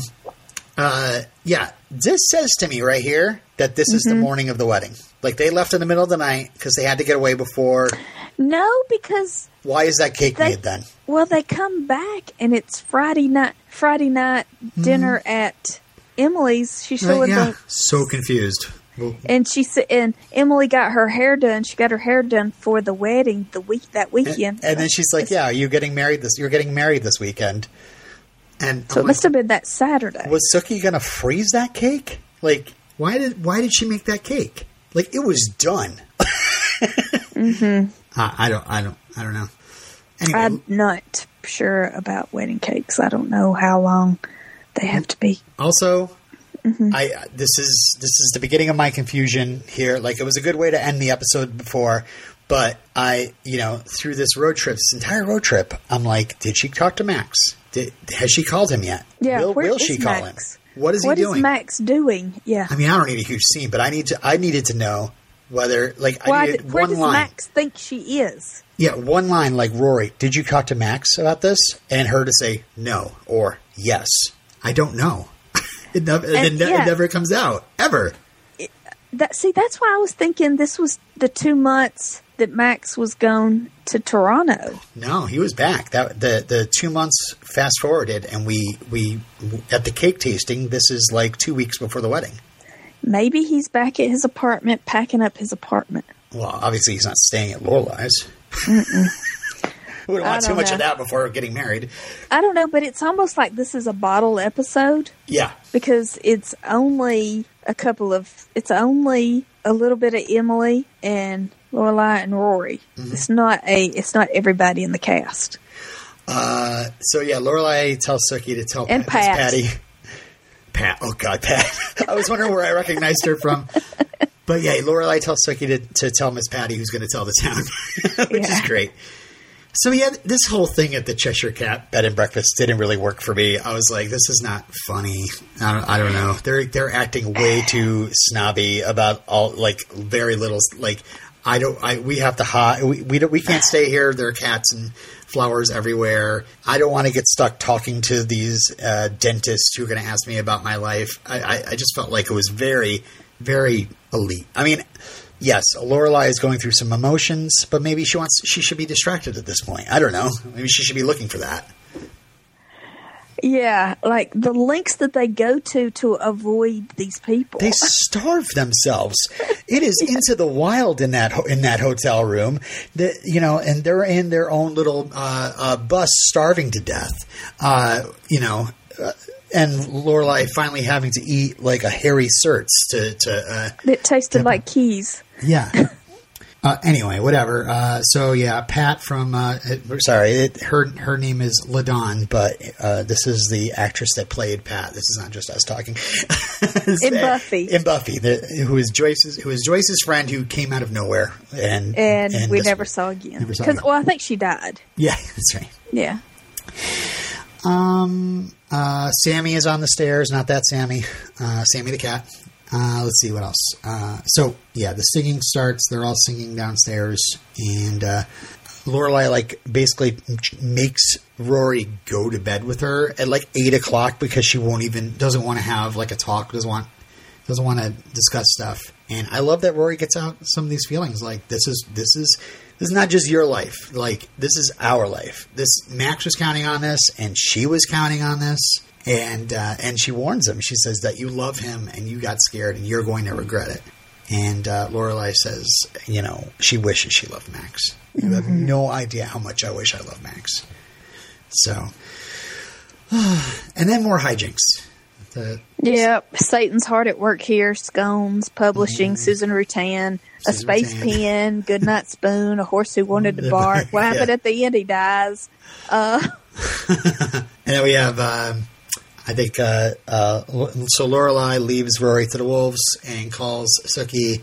uh, yeah, this says to me right here that this is Mm-hmm. the morning of the wedding. Like they left in the middle of the night because they had to get away before. no, because Why is that cake they made then? Well they come back and it's Friday night. Friday night dinner at Emily's. She's Mm-hmm. Right, yeah, the so confused. Well, and she said and Emily got her hair done. She got her hair done for the wedding the week that weekend. and then she's like, "Yeah, you're getting married this? You're getting married this weekend." And so I'm it like, must have been that Saturday. was Sookie gonna freeze that cake? Like, why did why did she make that cake? Like, it was done. mm-hmm. I, I don't, I don't, I don't know. Anyway, I'm not sure about wedding cakes. I don't know how long they have to be. also, Mm-hmm. I this is this is the beginning of my confusion here. Like, it was a good way to end the episode before, but I, you know, through this road trip, this entire road trip, I'm like, did she talk to Max? Did, has she called him yet? Yeah, will, where will is she call Max? him? What is he doing? What is? Max doing? Yeah. I mean, I don't need a huge scene, but I need to. I needed to know whether, like, I needed did, where one does line. Max think she is? Yeah, one line like Rory, did you talk to Max about this? And her to say no or yes. I don't know. it, never, it, ne- yeah. it never comes out ever. That see, that's why I was thinking this was the two months that Max was gone to Toronto. No, he was back. That the the two months fast forwarded, and we we at the cake tasting. This is like two weeks before the wedding. Maybe he's back at his apartment, packing up his apartment. Well, obviously he's not staying at Lorelai's. We don't want too much know. of that before getting married. I don't know, but it's almost like this is a bottle episode Yeah, because it's only a couple of. It's only a little bit of Emily and Lorelai and Rory. Mm-hmm. It's not a. It's not everybody in the cast. Uh, so yeah, Lorelai tells Sookie to tell And Miss Pat. Patty. Pat. Oh God, Pat. I was wondering where I recognized her from. But yeah, Lorelai tells Sookie to, to tell Miss Patty who's going to tell the town, which is great. So yeah, this whole thing at the Cheshire Cat bed and breakfast didn't really work for me. I was like, this is not funny. I don't, I don't know. They're they're acting way too snobby about all like very little like. I don't. I we have to hide. We we, don't, we can't stay here. There are cats and flowers everywhere. I don't want to get stuck talking to these uh, dentists who are going to ask me about my life. I, I, I just felt like it was very, very elite. I mean, yes, Lorelai is going through some emotions, but maybe she wants she should be distracted at this point. I don't know. Maybe she should be looking for that. Yeah, like the lengths that they go to to avoid these people. They starve themselves. It is into the wild in that ho- in that hotel room. That you know, and they're in their own little uh, uh, bus, starving to death. Uh, you know, uh, and Lorelai finally having to eat like a hairy certs to to. Uh, it tasted like keys. yeah. Uh, anyway, whatever. Uh, so yeah, Pat from uh, sorry, it, her her name is Ladon, but uh, this is the actress that played Pat. This is not just us talking. In Buffy. in Buffy, the, who is Joyce's who is Joyce's friend who came out of nowhere, and And, we never saw again. Because well, I think she died. Yeah, that's right. Yeah. Um, uh, Sammy is on the stairs. Not that Sammy. Uh, Sammy the cat. Uh, let's see what else. Uh, so yeah, the singing starts. They're all singing downstairs, and uh, Lorelai like basically makes Rory go to bed with her at like eight o'clock because she won't even doesn't want to have like a talk. Doesn't want doesn't want to discuss stuff. And I love that Rory gets out some of these feelings. Like this is this is this is not just your life. Like this is our life. This Max was counting on this, and she was counting on this. And uh, and she warns him. She says that you love him, and you got scared, and you're going to regret it. And uh, Lorelai says, you know, she wishes she loved Max. You have no idea how much I wish I loved Max. So, and then more hijinks. Yep. Satan's hard at work here. Scones, publishing, Susan Rutan, a Mm-hmm. Space Rutan. pen, goodnight spoon, a horse who wanted to bark. What happened Yeah. at the end? He dies. Uh. And then we have, um, I think, uh, uh, so Lorelai leaves Rory to the wolves and calls Sookie,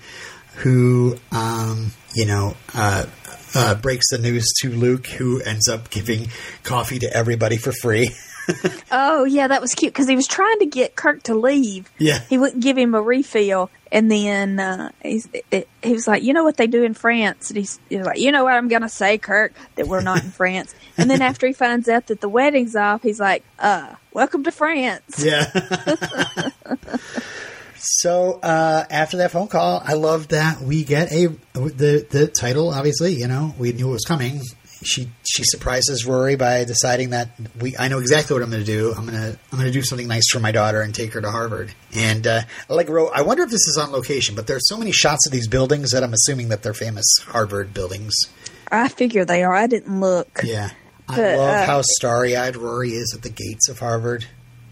who, um, you know, uh, uh, breaks the news to Luke, who ends up giving coffee to everybody for free. Oh yeah, that was cute because he was trying to get Kirk to leave. Yeah. he wouldn't give him a refill, and then uh, he's, it, he was like, "You know what they do in France?" And he's, he's like, "You know what I'm gonna say, Kirk, that we're not in France." And then after he finds out that the wedding's off, he's like, "Uh, welcome to France." Yeah. so uh, after that phone call, I love that we get a the the title. Obviously, you know, we knew it was coming. She she surprises Rory by deciding that we I know exactly what I'm going to do. I'm gonna I'm gonna do something nice for my daughter and take her to Harvard. And uh, like Ro, I wonder if this is on location, but there's so many shots of these buildings that I'm assuming that they're famous Harvard buildings. I figure they are. I didn't look. Yeah. I But, love uh, how starry eyed Rory is at the gates of Harvard.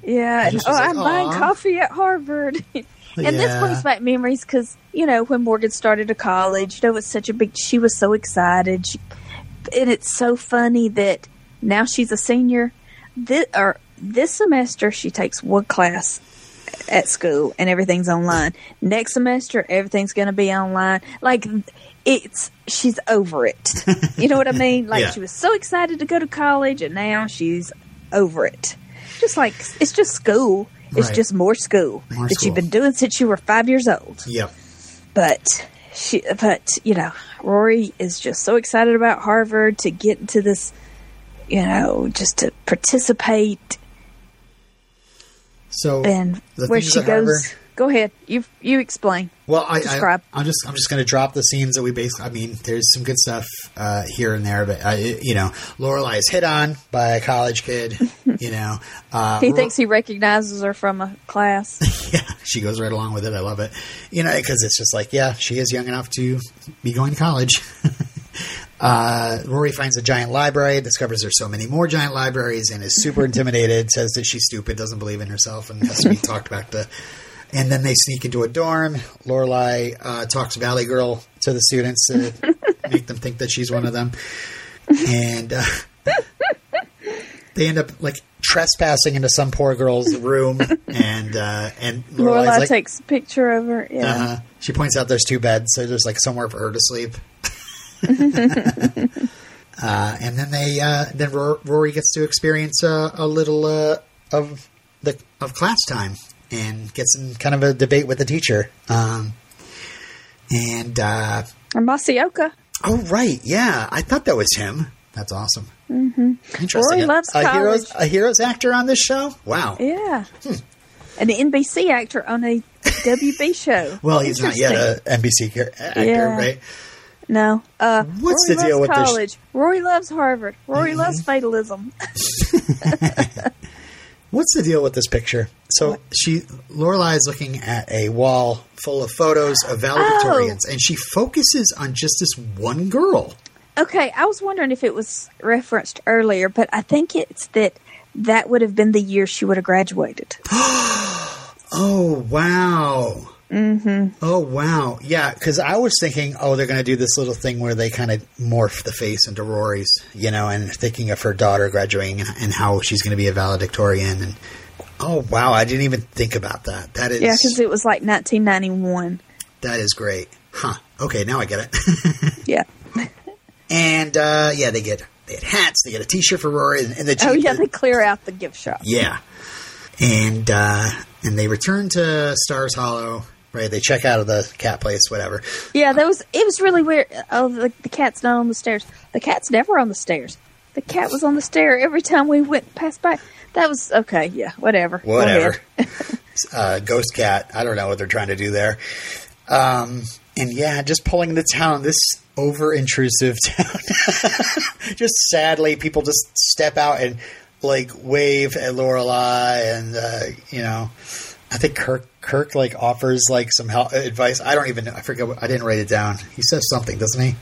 Yeah, and, oh, like, I'm buying coffee at Harvard. and this brings back memories because you know when Morgan started to college, you know, it was such a big. She was so excited, she, and it's so funny that now she's a senior. This or this semester, she takes one class at school and everything's online. Next semester, everything's going to be online. Like it's she's over it. You know what I mean? Like Yeah. she was so excited to go to college, and now she's over it. Just like it's just school. It's Right. just more school More that school. you've been doing since you were five years old. Yep. But she, but you know, Rory is just so excited about Harvard to get into this. You know, just to participate So and where she goes. Harvard- Go ahead. You you explain. Well, I, Describe. I, I'm just I'm just going to drop the scenes that we basically. I mean, there's some good stuff uh, here and there, but uh, you know, Lorelai is hit on by a college kid. you know, uh, He thinks he recognizes her from a class. yeah, she goes right along with it. I love it. You know, because it's just like, yeah, she is young enough to be going to college. uh, Rory finds a giant library, discovers there's so many more giant libraries, and is super intimidated. Says that she's stupid, doesn't believe in herself, and has to be talked back to And then they sneak into a dorm. Lorelai uh, talks Valley Girl to the students to make them think that she's one of them, and uh, they end up like trespassing into some poor girl's room, and uh, and Lorelai like, takes a picture of her. Yeah. uh, she points out there's two beds, so there's like somewhere for her to sleep. uh, and then they uh, then Ro- Rory gets to experience uh, a little uh, of the of class time and gets in kind of a debate with the teacher. Um, and uh, And Masi Oka. oh right, yeah, I thought that was him. That's awesome. Mm-hmm. Interesting. Rory loves a heroes college. a heroes actor on this show. Wow. Yeah. An NBC actor on a WB show. Well, he's not yet a NBC actor, Yeah. right? No. Uh, What's Rory the deal loves with this- college. Rory loves Harvard. Rory loves fatalism. What's the deal with this picture? So she Lorelai is looking at a wall full of photos of valedictorians, oh. and she focuses on just this one girl. Okay, I was wondering if it was referenced earlier, but I think it's that that would have been the year she would have graduated. Oh wow! Mm-hmm. Oh wow! Yeah, because I was thinking, oh, they're going to do this little thing where they kind of morph the face into Rory's, you know, and thinking of her daughter graduating and, how she's going to be a valedictorian. And oh wow, I didn't even think about that. That is Yeah, because it was like 1991. that is great, huh? Okay, now I get it. Yeah. And uh, yeah, they get they get hats, they get a T-shirt for Rory, and, and the Oh, yeah, the- they clear out the gift shop. yeah, and uh, and they return to Stars Hollow. Right, they check out of the cat place, whatever. Yeah, that was it was really weird. Oh, the, the cat's not on the stairs. The cat's never on the stairs. The cat was on the stair every time we went past by. That was okay. Yeah, whatever. Whatever. uh, ghost cat. I don't know what they're trying to do there. Um, and yeah, just pulling the town. This over intrusive town. just sadly, people just step out and like wave at Lorelai, and uh, you know, I think Kirk Kirk like offers like some help, advice. I don't even know. I forget. What, I didn't write it down. He says something, doesn't he?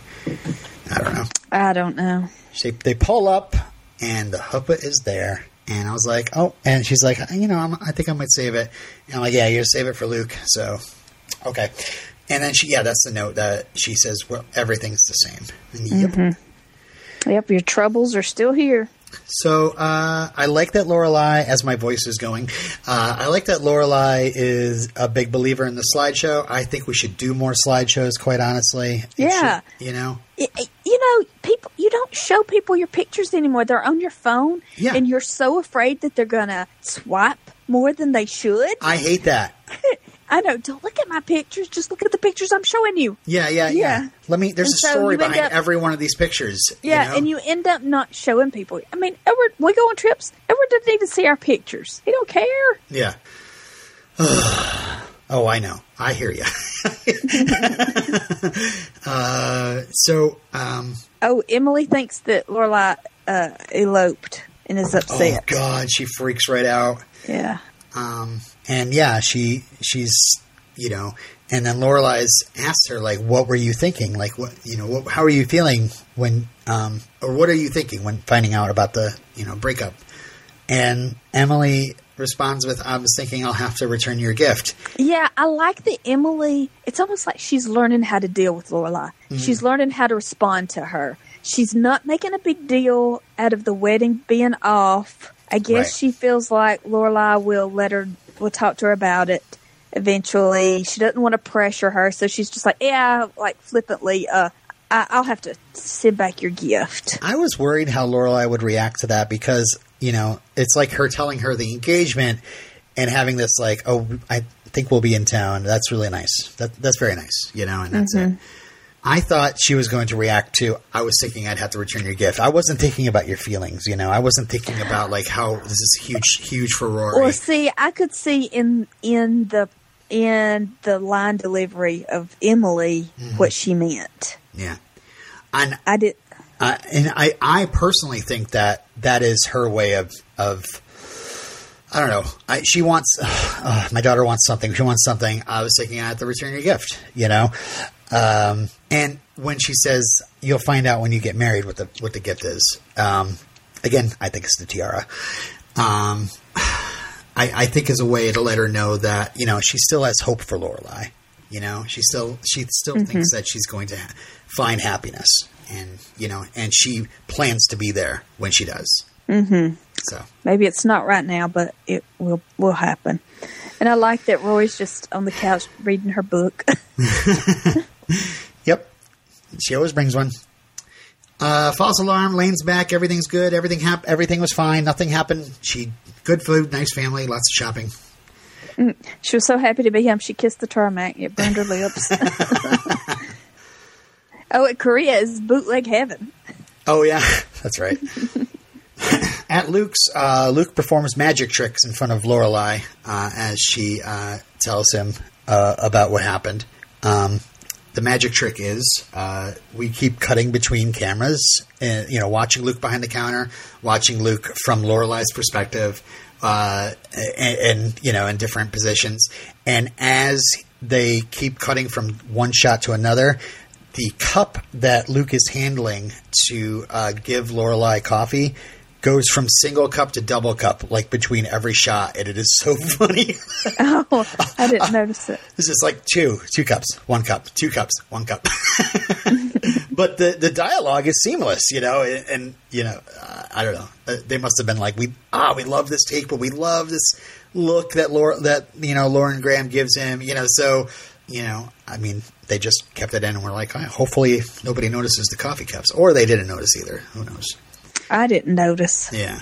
I don't know. I don't know. They, they pull up, and the chuppah is there. And I was like, oh, and she's like, you know, I'm, I think I might save it. And I'm like, yeah, you're save it for Luke. So, okay. And then she, yeah, that's the note that she says, well, everything's the same. And yep. Mm-hmm. Yep, your troubles are still here. So uh, I like that Lorelai, as my voice is going, uh, I like that Lorelai is a big believer in the slideshow. I think we should do more slideshows, quite honestly. It Yeah. should- you know? I- I- you know, people. You don't show people your pictures anymore. They're on your phone, Yeah. and you're so afraid that they're gonna swipe more than they should. I hate that. I know. Don't look at my pictures. Just look at the pictures I'm showing you. Yeah, yeah, yeah. Yeah. Let me. There's And a so story behind up- every one of these pictures. Yeah, you know? and you end up not showing people. I mean, Edward, we go on trips. Edward doesn't even see our pictures. He don't care. Yeah. oh, I know. I hear you. uh, so, um, Oh, Emily thinks that Lorelai uh, eloped and is upset. oh upset. god, she freaks right out. Yeah. Um, and yeah, she she's you know, and then Lorelai's asked her like, "What were you thinking? Like, what you know, what, how are you feeling when, um, or what are you thinking when finding out about the you know breakup?" And Emily responds with, "I was thinking I'll have to return your gift." Yeah, I like the Emily. It's almost like she's learning how to deal with Lorelai. Mm-hmm. She's learning how to respond to her. She's not making a big deal out of the wedding being off. I guess Right. she feels like Lorelai will let her, will talk to her about it eventually. She doesn't want to pressure her, so she's just like, yeah, like flippantly, uh, I, I'll have to send back your gift. I was worried how Lorelai would react to that because you know it's like her telling her the engagement and having this like, "Oh, I think we'll be in town." That's really nice. That that's very nice, you know, and that's it. I thought she was going to react to. I was thinking I'd have to return your gift. I wasn't thinking about your feelings, you know. I wasn't thinking about like how this is huge, huge for Rory. Well, see, I could see in in the in the line delivery of Emily Mm-hmm. what she meant. yeah, and I did. Uh, and I, I personally think that that is her way of, of I don't know. I, she wants, uh, my daughter wants something. She wants something. I was thinking I have to return your gift, you know? Um, and when she says, you'll find out when you get married what the, what the gift is. Um, again, I think it's the tiara. Um, I, I think is a way to let her know that you know she still has hope for Lorelai. You know, she still she still Mm-hmm. thinks that she's going to ha- find happiness, and you know, and she plans to be there when she does. Mm-hmm. So Maybe it's not right now, but it will will happen. And I like that Roy's just on the couch reading her book. Yep. She always brings one. Uh, false alarm. Lane's back. Everything's good. Everything hap- Everything was fine. Nothing happened. She good food, nice family, lots of shopping. she was so happy to be home. She kissed the tarmac. It burned her lips. oh, at Korea is bootleg heaven. Oh yeah, that's right. At Luke's, uh, Luke performs magic tricks in front of Lorelai uh, as she uh, tells him uh, about what happened. Um, the magic trick is uh, we keep cutting between cameras, and you know, watching Luke behind the counter, watching Luke from Lorelai's perspective, uh, and, and you know, in different positions. And as they keep cutting from one shot to another, the cup that Luke is handling to uh, give Lorelai coffee goes from single cup to double cup, like between every shot, and it is so funny. Oh, I didn't notice it. This is like two, two cups, one cup, two cups, one cup. but the the dialogue is seamless, you know, and, and you know, uh, I don't know. Uh, They must have been like, we ah, we love this take, but we love this look that Laura, that you know, Lauren Graham gives him, you know. So, you know, I mean, they just kept it in, and we're like, "Ah, hopefully nobody notices the coffee cups, or they didn't notice either. Who knows? I didn't notice. Yeah.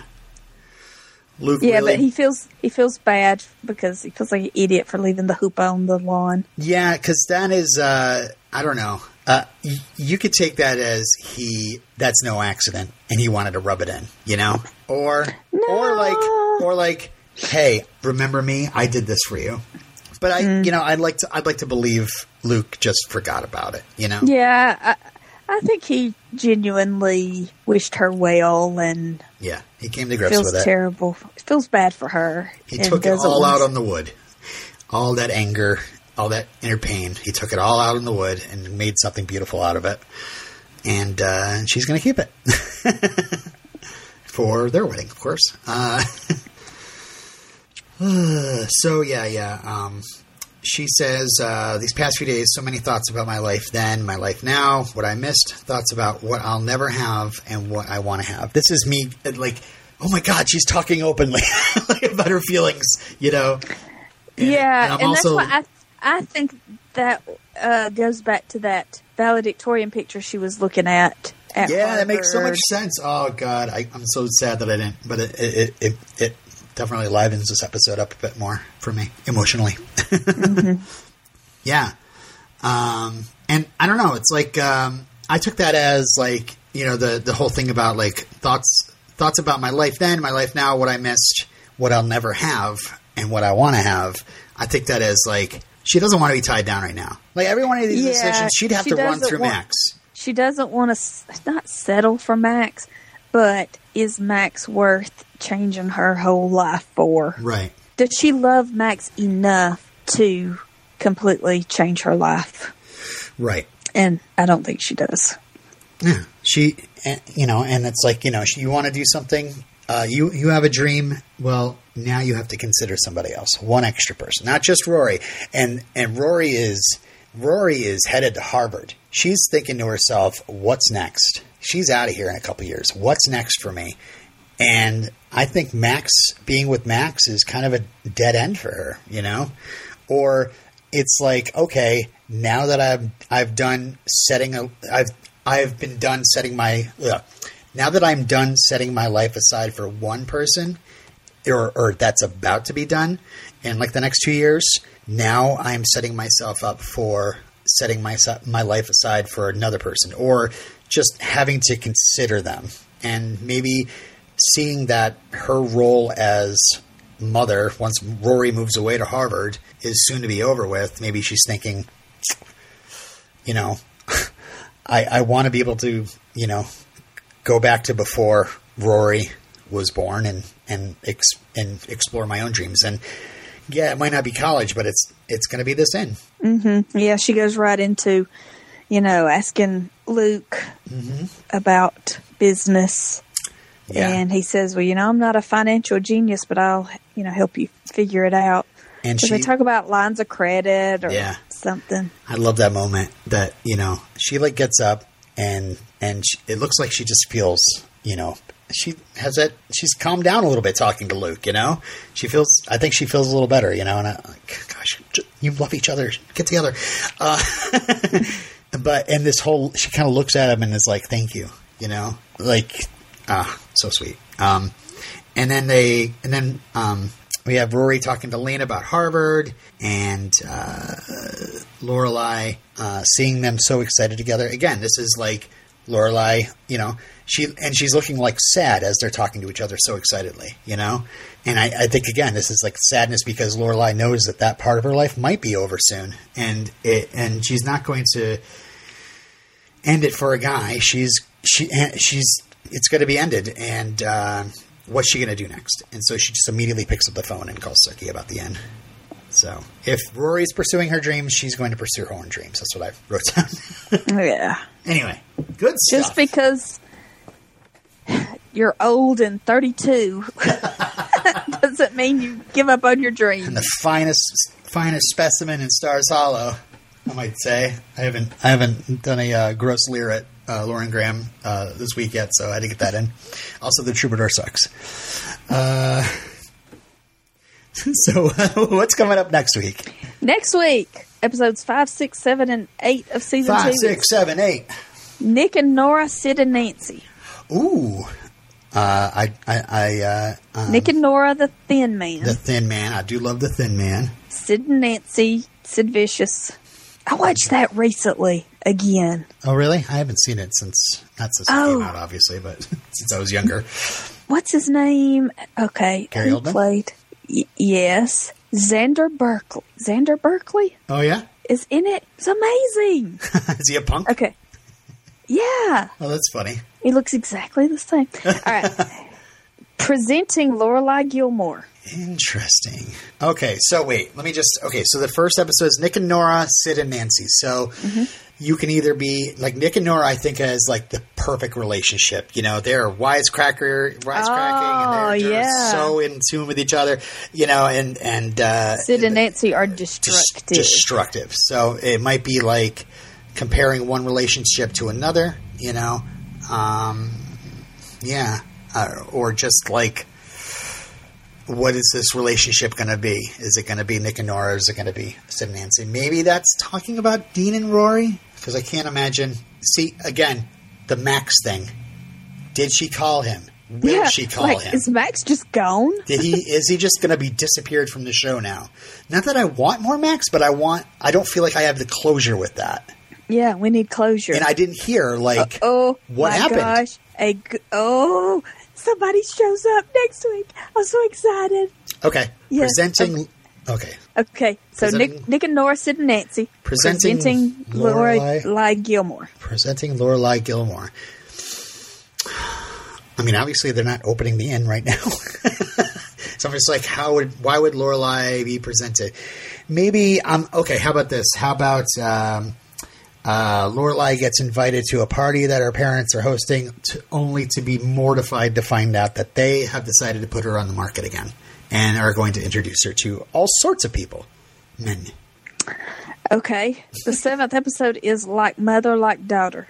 Luke Yeah, really, but he feels he feels bad because he feels like an idiot for leaving the hoop on the lawn. Yeah, because that is, uh, I don't know. Uh, y- you could take that as he that's no accident, and he wanted to rub it in, you know, or or like or like, hey, remember me? I did this for you. But I, Mm. you know, I'd like to I'd like to believe Luke just forgot about it, you know. Yeah, I, I think he genuinely wished her well and Yeah, he came to grips feels with it. Feels terrible. Feels bad for her. He took it all out on the wood. All that anger, all that inner pain. He took it all out on the wood and made something beautiful out of it. And uh, she's going to keep it for their wedding, of course. Uh, so yeah, yeah. Um, she says uh, these past few days, so many thoughts about my life then, my life now, what I missed, thoughts about what I'll never have and what I want to have. This is me, uh, like, oh my god, she's talking openly about her feelings, you know. And- Yeah, and and, also- that's why I I think that uh, goes back to that valedictorian picture she was looking at. at Yeah, that makes so much sense. Oh God, I, I'm so sad that I didn't, but it it, it it it definitely livens this episode up a bit more for me emotionally. Yeah, um, and I don't know. It's like um, I took that as like you know the the whole thing about like thoughts thoughts about my life then, my life now, what I missed, what I'll never have, and what I want to have. I take that as like she doesn't want to be tied down right now. Like every one of these Yeah, decisions, she'd have she to run through want- Max. She doesn't want to not settle for Max, but is Max worth changing her whole life for? Right. Does she love Max enough to completely change her life? Right. And I don't think she does. Yeah, she, you know, and it's like you know, she, you want to do something. Uh, you you have a dream. Well, now you have to consider somebody else, one extra person, not just Rory. And and Rory is Rory is headed to Harvard. She's thinking to herself, "What's next?" She's out of here in a couple years. What's next for me? And I think Max being with Max is kind of a dead end for her, you know? Or it's like, okay, now that I've I've done setting a I've I've been done setting my ugh, now that I'm done setting my life aside for one person or or that's about to be done in like the next 2 years, now I'm setting myself up for setting my my life aside for another person or just having to consider them and maybe seeing that her role as mother once Rory moves away to Harvard is soon to be over with maybe she's thinking you know I I want to be able to you know go back to before Rory was born and and ex, and explore my own dreams. And yeah it might not be college but it's it's going to be this in mm-hmm. Yeah, she goes right into, you know, asking Luke about business. Yeah. And he says, Well, you know, I'm not a financial genius, but I'll you know help you figure it out. And she, they talk about lines of credit or Yeah. something. I love that moment that you know she like gets up and and she, it looks like she just feels you know she has that she's calmed down a little bit talking to Luke. You know she feels I think she feels a little better. You know and I like gosh you love each other get together. Uh, but and this whole she kind of looks at him and is like thank you. You know like ah so sweet. Um, and then they and then um, we have Rory talking to Lane about Harvard and uh, Lorelai uh, seeing them so excited together. Again, this is like Lorelai, you know, she and she's looking like sad as they're talking to each other so excitedly, you know. And I, I think again, this is like sadness because Lorelai knows that that part of her life might be over soon, and it and she's not going to end it for a guy. She's she she's it's going to be ended, and uh, what's she going to do next? And so she just immediately picks up the phone and calls Sookie about the end. So if Rory's pursuing her dreams, she's going to pursue her own dreams. That's what I wrote down. Yeah. anyway, good Just because you're old and 32 doesn't mean you give up on your dreams. And the finest finest specimen in Stars Hollow, I might say. I haven't I haven't done a uh, gross leer at uh, Lauren Graham uh, this week yet, so I had to get that in. Also, the Troubadour sucks. Uh, so, what's coming up next week? Next week, episodes 5, 6, 7, and 8 of season Five, 2. six, seven, eight. Nick and Nora, Sid and Nancy. Ooh, uh, I I, I uh, um, Nick and Nora, the thin man. the Thin Man. I do love the Thin Man. Sid and Nancy, Sid Vicious. I watched that recently again. Oh, really? I haven't seen it since not since it Oh. came out, obviously, but since I was younger. What's his name? Okay, Gary Oldman? played? Y- yes, Xander Berkeley. Xander Berkeley Oh yeah, is in it. It's amazing. is he a punk? Okay, yeah, Oh, that's funny. he looks exactly the same. All right, presenting Lorelai Gilmore. Interesting. Okay, so wait, let me just. Okay, so the first episode is Nick and Nora, Sid and Nancy. So you can either be like Nick and Nora. I think as like the perfect relationship. You know, they're wisecracker, wisecracking, Oh, and they're just yeah. so in tune with each other. You know, and and uh, Sid and Nancy are dis- destructive. destructive. So it might be like comparing one relationship to another. You know, um, yeah, uh, or just like what is this relationship going to be? Is it going to be Nick and Nora? Or is it going to be Sid and Nancy? Maybe that's talking about Dean and Rory because I can't imagine. See again, the Max thing. Did she call him? Will yeah, she call like him? is Max just gone? Did he? Is he just going to be disappeared from the show now? Not that I want more Max, but I want. I don't feel like I have the closure with that, Yeah, we need closure. and I didn't hear like oh what my happened. gosh! A oh, somebody shows up next week. I'm so excited. Okay, Yes, presenting. Okay, Okay, so Presenting- Nick, Nick and Nora, Sid and Nancy Presenting Lorelai- Lorelai Gilmore. presenting Lorelai Gilmore. I mean, obviously they're not opening the inn right now. so I'm just like, how would why would Lorelai be presented? Maybe um okay. How about this? How about um, uh, Lorelai gets invited to a party that her parents are hosting, to, only to be mortified to find out that they have decided to put her on the market again and are going to introduce her to all sorts of people, men. Okay, the seventh episode is like mother, like daughter.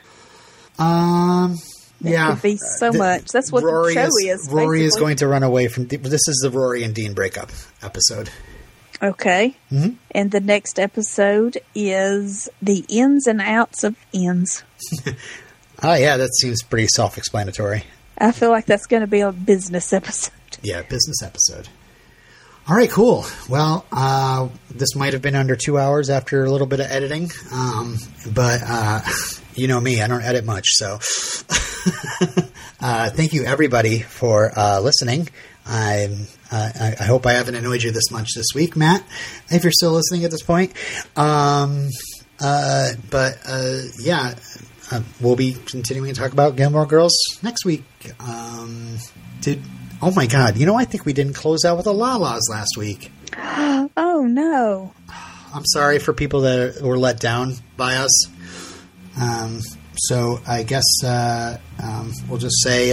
Um. yeah, could be so The- much. That's what the Rory show is. is, Rory is going to run away from. This is the Rory and Dean breakup episode. Okay, Mm-hmm. and the next episode is the ins and outs of inns. Oh yeah, that seems pretty self-explanatory. I feel like that's going to be a business episode. Yeah, business episode. All right, cool. Well, uh, this might have been under two hours after a little bit of editing, um, but uh, you know me, I don't edit much. So, uh, thank you everybody for uh, listening. I'm, uh, I, I hope I haven't annoyed you this much this week, Matt. If you're still listening at this point, um, uh, but uh, yeah, uh, we'll be continuing to talk about Gilmore Girls next week. Um, did oh my god, you know I think we didn't close out with the La-Las last week. Oh no! I'm sorry for people that were let down by us. Um, so I guess uh, um, we'll just say